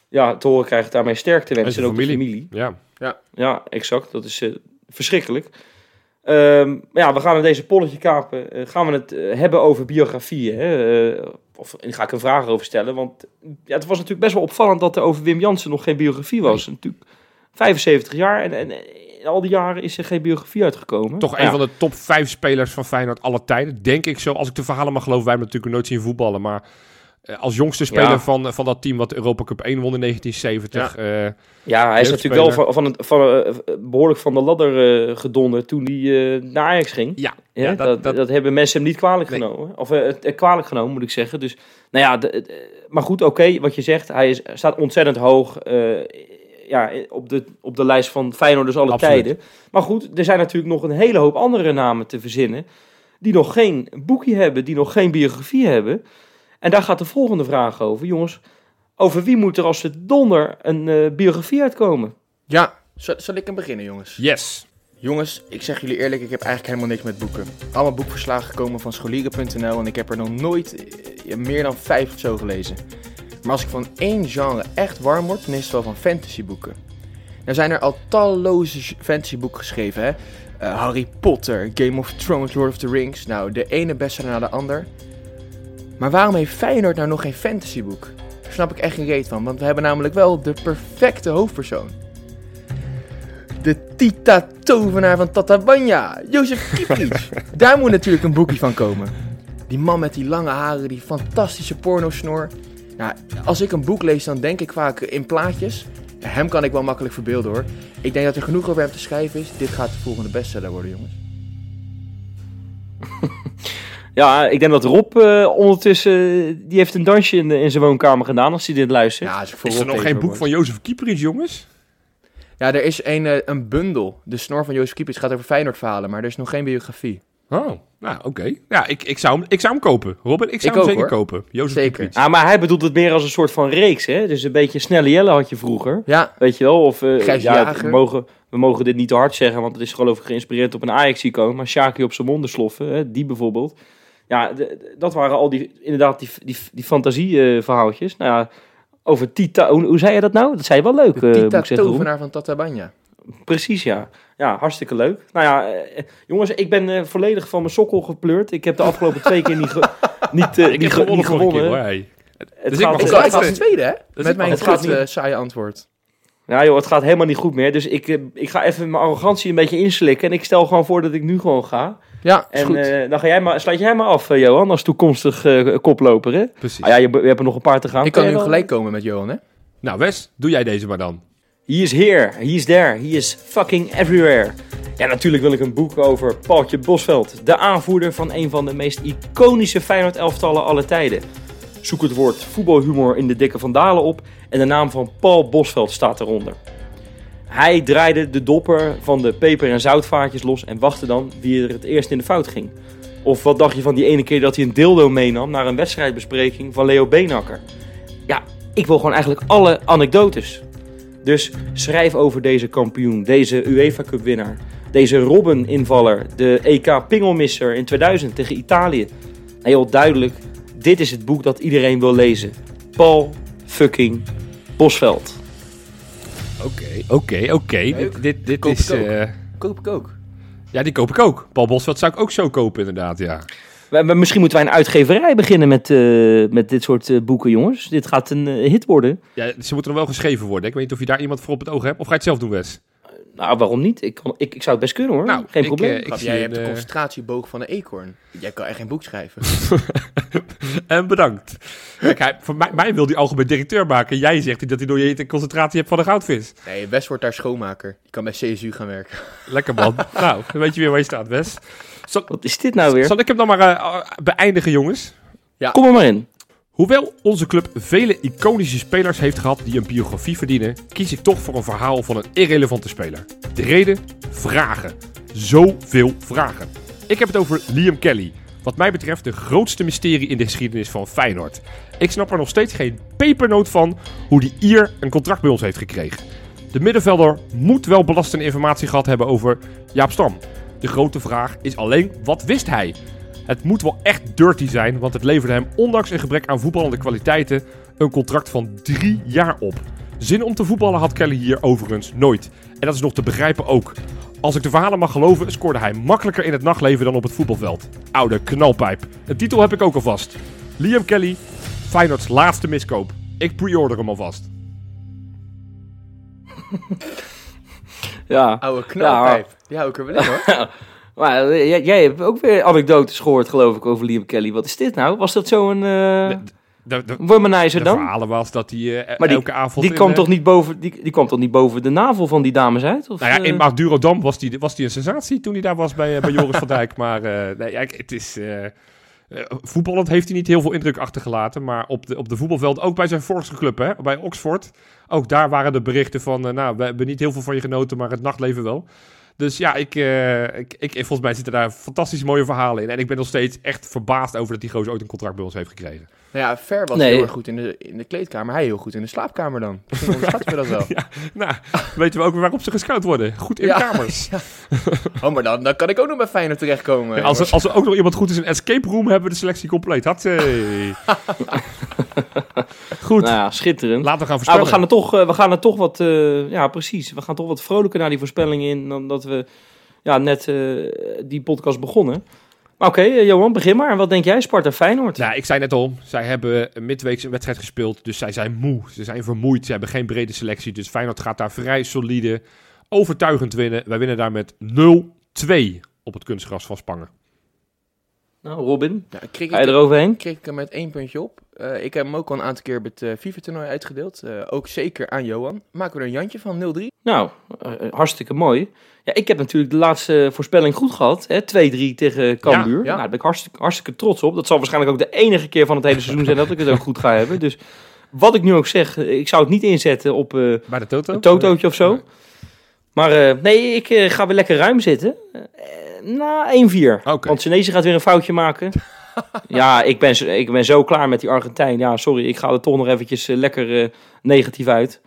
ja, te horen krijgt, daarmee sterk te wensen. En, ook familie. de familie. Ja, ja. ja exact. Dat is verschrikkelijk. Um, ja, we gaan in deze polletje kapen. Uh, gaan we het uh, hebben over biografieën. Hè? Uh, of ga ik een vraag over stellen. Want ja, het was natuurlijk best wel opvallend dat er over Wim Jansen nog geen biografie was. Nee. Natuurlijk 75 jaar en, en, in al die jaren is er geen biografie uitgekomen. Toch een van de top 5 spelers van Feyenoord alle tijden. Denk ik zo. Als ik de verhalen mag geloven. Wij hebben natuurlijk nooit zien voetballen. Maar als jongste speler ja. van, van dat team wat de Europa Cup 1 won in 1970. Ja, uh, ja hij is natuurlijk wel van, van, het, van uh, behoorlijk van de ladder gedonderd toen hij naar Ajax ging. Ja, ja dat, dat, dat, dat, hebben mensen hem niet kwalijk nee. genomen. Of kwalijk genomen, moet ik zeggen. Dus, nou ja, de, de, maar goed, oké, okay, wat je zegt. Hij is, staat ontzettend hoog ja, op, de, op de lijst van Feyenoorders alle Absoluut. tijden. Maar goed, er zijn natuurlijk nog een hele hoop andere namen te verzinnen... die nog geen boekje hebben, die nog geen biografie hebben... En daar gaat de volgende vraag over. Jongens, over wie moet er als de donder een uh, biografie uitkomen? Ja, zal, zal ik hem beginnen, jongens? Yes. Jongens, ik zeg jullie eerlijk, ik heb eigenlijk helemaal niks met boeken. Allemaal boekverslagen komen van scholieren.nl en ik heb er nog nooit ja, meer dan vijf of zo gelezen. Maar als ik van één genre echt warm word, dan is het wel van fantasyboeken. Er zijn er al talloze fantasyboeken geschreven, hè. Uh, Harry Potter, Game of Thrones, Lord of the Rings. Nou, de ene beste na de ander. Maar waarom heeft Feyenoord nou nog geen fantasyboek? Daar snap ik echt geen reet van, want we hebben namelijk wel de perfecte hoofdpersoon. De Tita-tovenaar van Tatabanya, Jozef Kieprits. Daar moet natuurlijk een boekje van komen. Die man met die lange haren, die fantastische pornosnor. Nou, als ik een boek lees, dan denk ik vaak in plaatjes. Hem kan ik wel makkelijk verbeelden hoor. Ik denk dat er genoeg over hem te schrijven is. Dit gaat de volgende bestseller worden, jongens. Ja, ik denk dat Rob uh, ondertussen, die heeft een dansje in, in zijn woonkamer gedaan als hij dit luistert. Ja, is, is er nog geen boek wordt. van Jozef Kieperits, jongens? Ja, er is een, uh, een bundel. De snor van Jozef Kieperits gaat over Feyenoord verhalen, maar er is nog geen biografie. Oh, nou oké. Okay. Ja, ik, ik, zou hem, ik zou hem kopen. Robin, ik zou ik hem ook, zeker hoor. kopen. Jozef zeker. Ah, maar hij bedoelt het meer als een soort van reeks, hè? Dus een beetje Snelle Jelle had je vroeger. Ja. Weet je wel? Of, uh, ja, we mogen, we mogen dit niet te hard zeggen, want het is geloof ik geïnspireerd op een Ajax-icoon. Maar Shaki op zijn monden sloffen, hè? die bijvoorbeeld. Ja, de, de, dat waren al die, inderdaad, die, die, die fantasieverhaaltjes. nou ja, over Tita, hoe, hoe, zei je dat nou? Dat zei je wel leuk. De Tita uh, tovenaar van Tatabanya. Precies, ja. Ja, hartstikke leuk. Nou ja, eh, jongens, ik ben uh, volledig van mijn sokkel gepleurd. Ik heb de afgelopen twee keer niet, ge, niet, uh, ik niet, gewonnen. niet gewonnen. Keer, hoor, hey. Het dus gaat, ik mag het gaat tweede, hè? Dus Met mijn uh, saaie antwoord. Ja joh, het gaat helemaal niet goed meer. Dus ik, ik ga even mijn arrogantie een beetje inslikken. En ik stel gewoon voor dat ik nu gewoon ga. Ja, en goed. Uh, dan ga jij maar, sluit jij maar af, uh, Johan, als toekomstig uh, koploper. Hè? Precies. Ah, ja, je, je hebt er nog een paar te gaan. Ik kan nu gelijk komen met Johan, hè? Nou, Wes, doe jij deze maar dan. He is here, he is there, he is fucking everywhere. Ja, natuurlijk wil ik een boek over Paultje Bosveld. De aanvoerder van een van de meest iconische Feyenoord-elftallen aller tijden. Zoek het woord voetbalhumor in de dikke vandalen op en de naam van Paul Bosveld staat eronder. Hij draaide de dopper van de peper- en zoutvaatjes los en wachtte dan wie er het eerst in de fout ging. Of wat dacht je van die ene keer dat hij een dildo meenam naar een wedstrijdbespreking van Leo Beenakker? Ja, ik wil gewoon eigenlijk alle anekdotes. Dus schrijf over deze kampioen, deze UEFA Cup winnaar, deze Robben-invaller, de EK Pingelmisser in 2000 tegen Italië. Heel duidelijk, dit is het boek dat iedereen wil lezen. Paul fucking Bosveld. Oké, oké, oké. Dit, dit Koop is... ik eh, Koop ik ook. ja, die koop ik ook. Paul Bosveld zou ik ook zo kopen, inderdaad, ja. We- we- Misschien moeten wij een uitgeverij beginnen met, eh, met dit soort eh, boeken, jongens. Dit gaat een hit worden. ja. Ze moeten nog wel geschreven worden. Ik weet niet of je daar iemand voor op het oog hebt. Of ga je het zelf doen, Wes? Nou, waarom niet? Ik, kan, ik, ik zou het best kunnen hoor. Nou, Geen ik, probleem. eh, ik jij hebt de concentratieboog van een eekhoorn. Jij kan echt geen boek schrijven. En bedankt. Kijk, hij, voor mij, mij wil die algemeen directeur maken. Jij zegt dat hij door je concentratie hebt van de goudvis. nee, Wes wordt daar schoonmaker. Die kan bij CSU gaan werken. Lekker man. nou, dan weet je weer waar je staat, Wes. Zal, Wat is dit nou weer? zal ik hem dan maar eh, beëindigen, jongens? Kom er maar in. Hoewel onze club vele iconische spelers heeft gehad die een biografie verdienen, kies ik toch voor een verhaal van een irrelevante speler. De reden? Vragen. zoveel vragen. Ik heb het over Liam Kelly. Wat mij betreft de grootste mysterie in de geschiedenis van Feyenoord. Ik snap er nog steeds geen pepernoot van hoe die Ier een contract bij ons heeft gekregen. De middenvelder moet wel belastende informatie gehad hebben over Jaap Stam. De grote vraag is alleen, wat wist hij? Het moet wel echt dirty zijn, want het leverde hem ondanks een gebrek aan voetballende kwaliteiten een contract van drie jaar op. Zin om te voetballen had Kelly hier overigens nooit. En dat is nog te begrijpen ook. Als ik de verhalen mag geloven, scoorde hij makkelijker in het nachtleven dan op het voetbalveld. Oude knalpijp. Een titel heb ik ook alvast. Liam Kelly, Feyenoord's laatste miskoop. Ik pre-order hem alvast. Ja. Oude knalpijp. Die hou ik er wel in hoor. Maar eh, jij, jij hebt ook weer anekdotes gehoord, geloof ik, over Liam Kelly. Wat is dit nou? Was dat zo'n uh, De, de, dan? verhalen was dat hij eh, Maar die- elke avond... Die kwam, toch niet boven, die, die kwam toch niet boven de navel van die dames uit? Of, Nou ja, in? Madurodam was die, was die een sensatie toen hij daar was bij, bij Joris van Dijk. Maar nee, ja, het is... voetballend heeft hij niet heel veel indruk achtergelaten. Maar op de, op de voetbalveld, ook bij zijn vorige club, hè, bij Oxford. Ook daar waren de berichten van... nou, we hebben niet heel veel van je genoten, maar het nachtleven wel. Dus ja, ik, eh, ik, ik, volgens mij zitten daar fantastisch mooie verhalen in. En ik ben nog steeds echt verbaasd over dat die gozer ooit een contract bij ons heeft gekregen. Nou ja, Ver was Nee. heel erg goed in de, in de kleedkamer. Hij heel goed in de slaapkamer dan. Onderschatten we dat wel. Ja, nou, weten we ook weer waarop ze gescout worden. Goed in Ja. kamers. Oh, maar dan, dan kan ik ook nog bij Feyenoord terechtkomen. Ja, als, er, als er ook nog iemand goed is in escape room, hebben we de selectie compleet. Had Goed, Nou ja, schitterend. laten we gaan Ah, voorspellen. we, gaan er toch, eh, we gaan er toch wat, eh, ja precies, we gaan toch wat vrolijker naar die voorspellingen in dan dat we ja, net eh, die podcast begonnen. Maar oké, Johan, begin maar. Wat denk jij, Sparta Feyenoord? Nou, ik zei net al, zij hebben midweeks een wedstrijd gespeeld, dus zij zijn moe. Ze zijn vermoeid, ze hebben geen brede selectie. Dus Feyenoord gaat daar vrij solide, overtuigend winnen. Wij winnen daar met 0-2 op het kunstgras van Spangen. Nou, Robin, Ja, kreeg ga je ik, eroverheen? kreeg ik er met één puntje op. Eh, ik heb hem ook al een aantal keer bij het eh, FIFA-toernooi uitgedeeld. Eh, ook zeker aan Johan. Maken we er een Jantje van 0-3. Nou, hartstikke mooi. Ja, ik heb natuurlijk de laatste voorspelling goed gehad. hè, 2-3 tegen Cambuur. Ja, ja. Nou, daar ben ik hartstikke, hartstikke trots op. Dat zal waarschijnlijk ook de enige keer van het hele seizoen zijn dat ik het ook goed ga hebben. Dus wat ik nu ook zeg, ik zou het niet inzetten op eh, Bij de Toto? een totootje of zo. Maar eh, nee, ik ga weer lekker ruim zitten. Eh, na 1-4. Oké. Want Senesi gaat weer een foutje maken. ja, ik ben, zo- ik ben zo klaar met die Argentijn. Ja, sorry, ik ga er toch nog eventjes eh, lekker eh, negatief uit.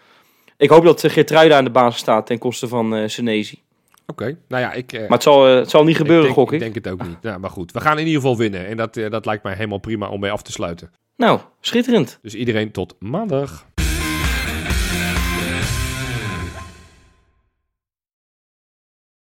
Ik hoop dat uh, Geertruida aan de basis staat ten koste van eh Senesi. Oké, nou ja, ik... eh, Maar het zal, eh, het zal niet gebeuren, ik denk, gok ik. Ik denk het ook niet. Nou, maar goed, we gaan in ieder geval winnen. En dat, eh, dat lijkt mij helemaal prima om mee af te sluiten. Nou, schitterend. Dus iedereen tot maandag.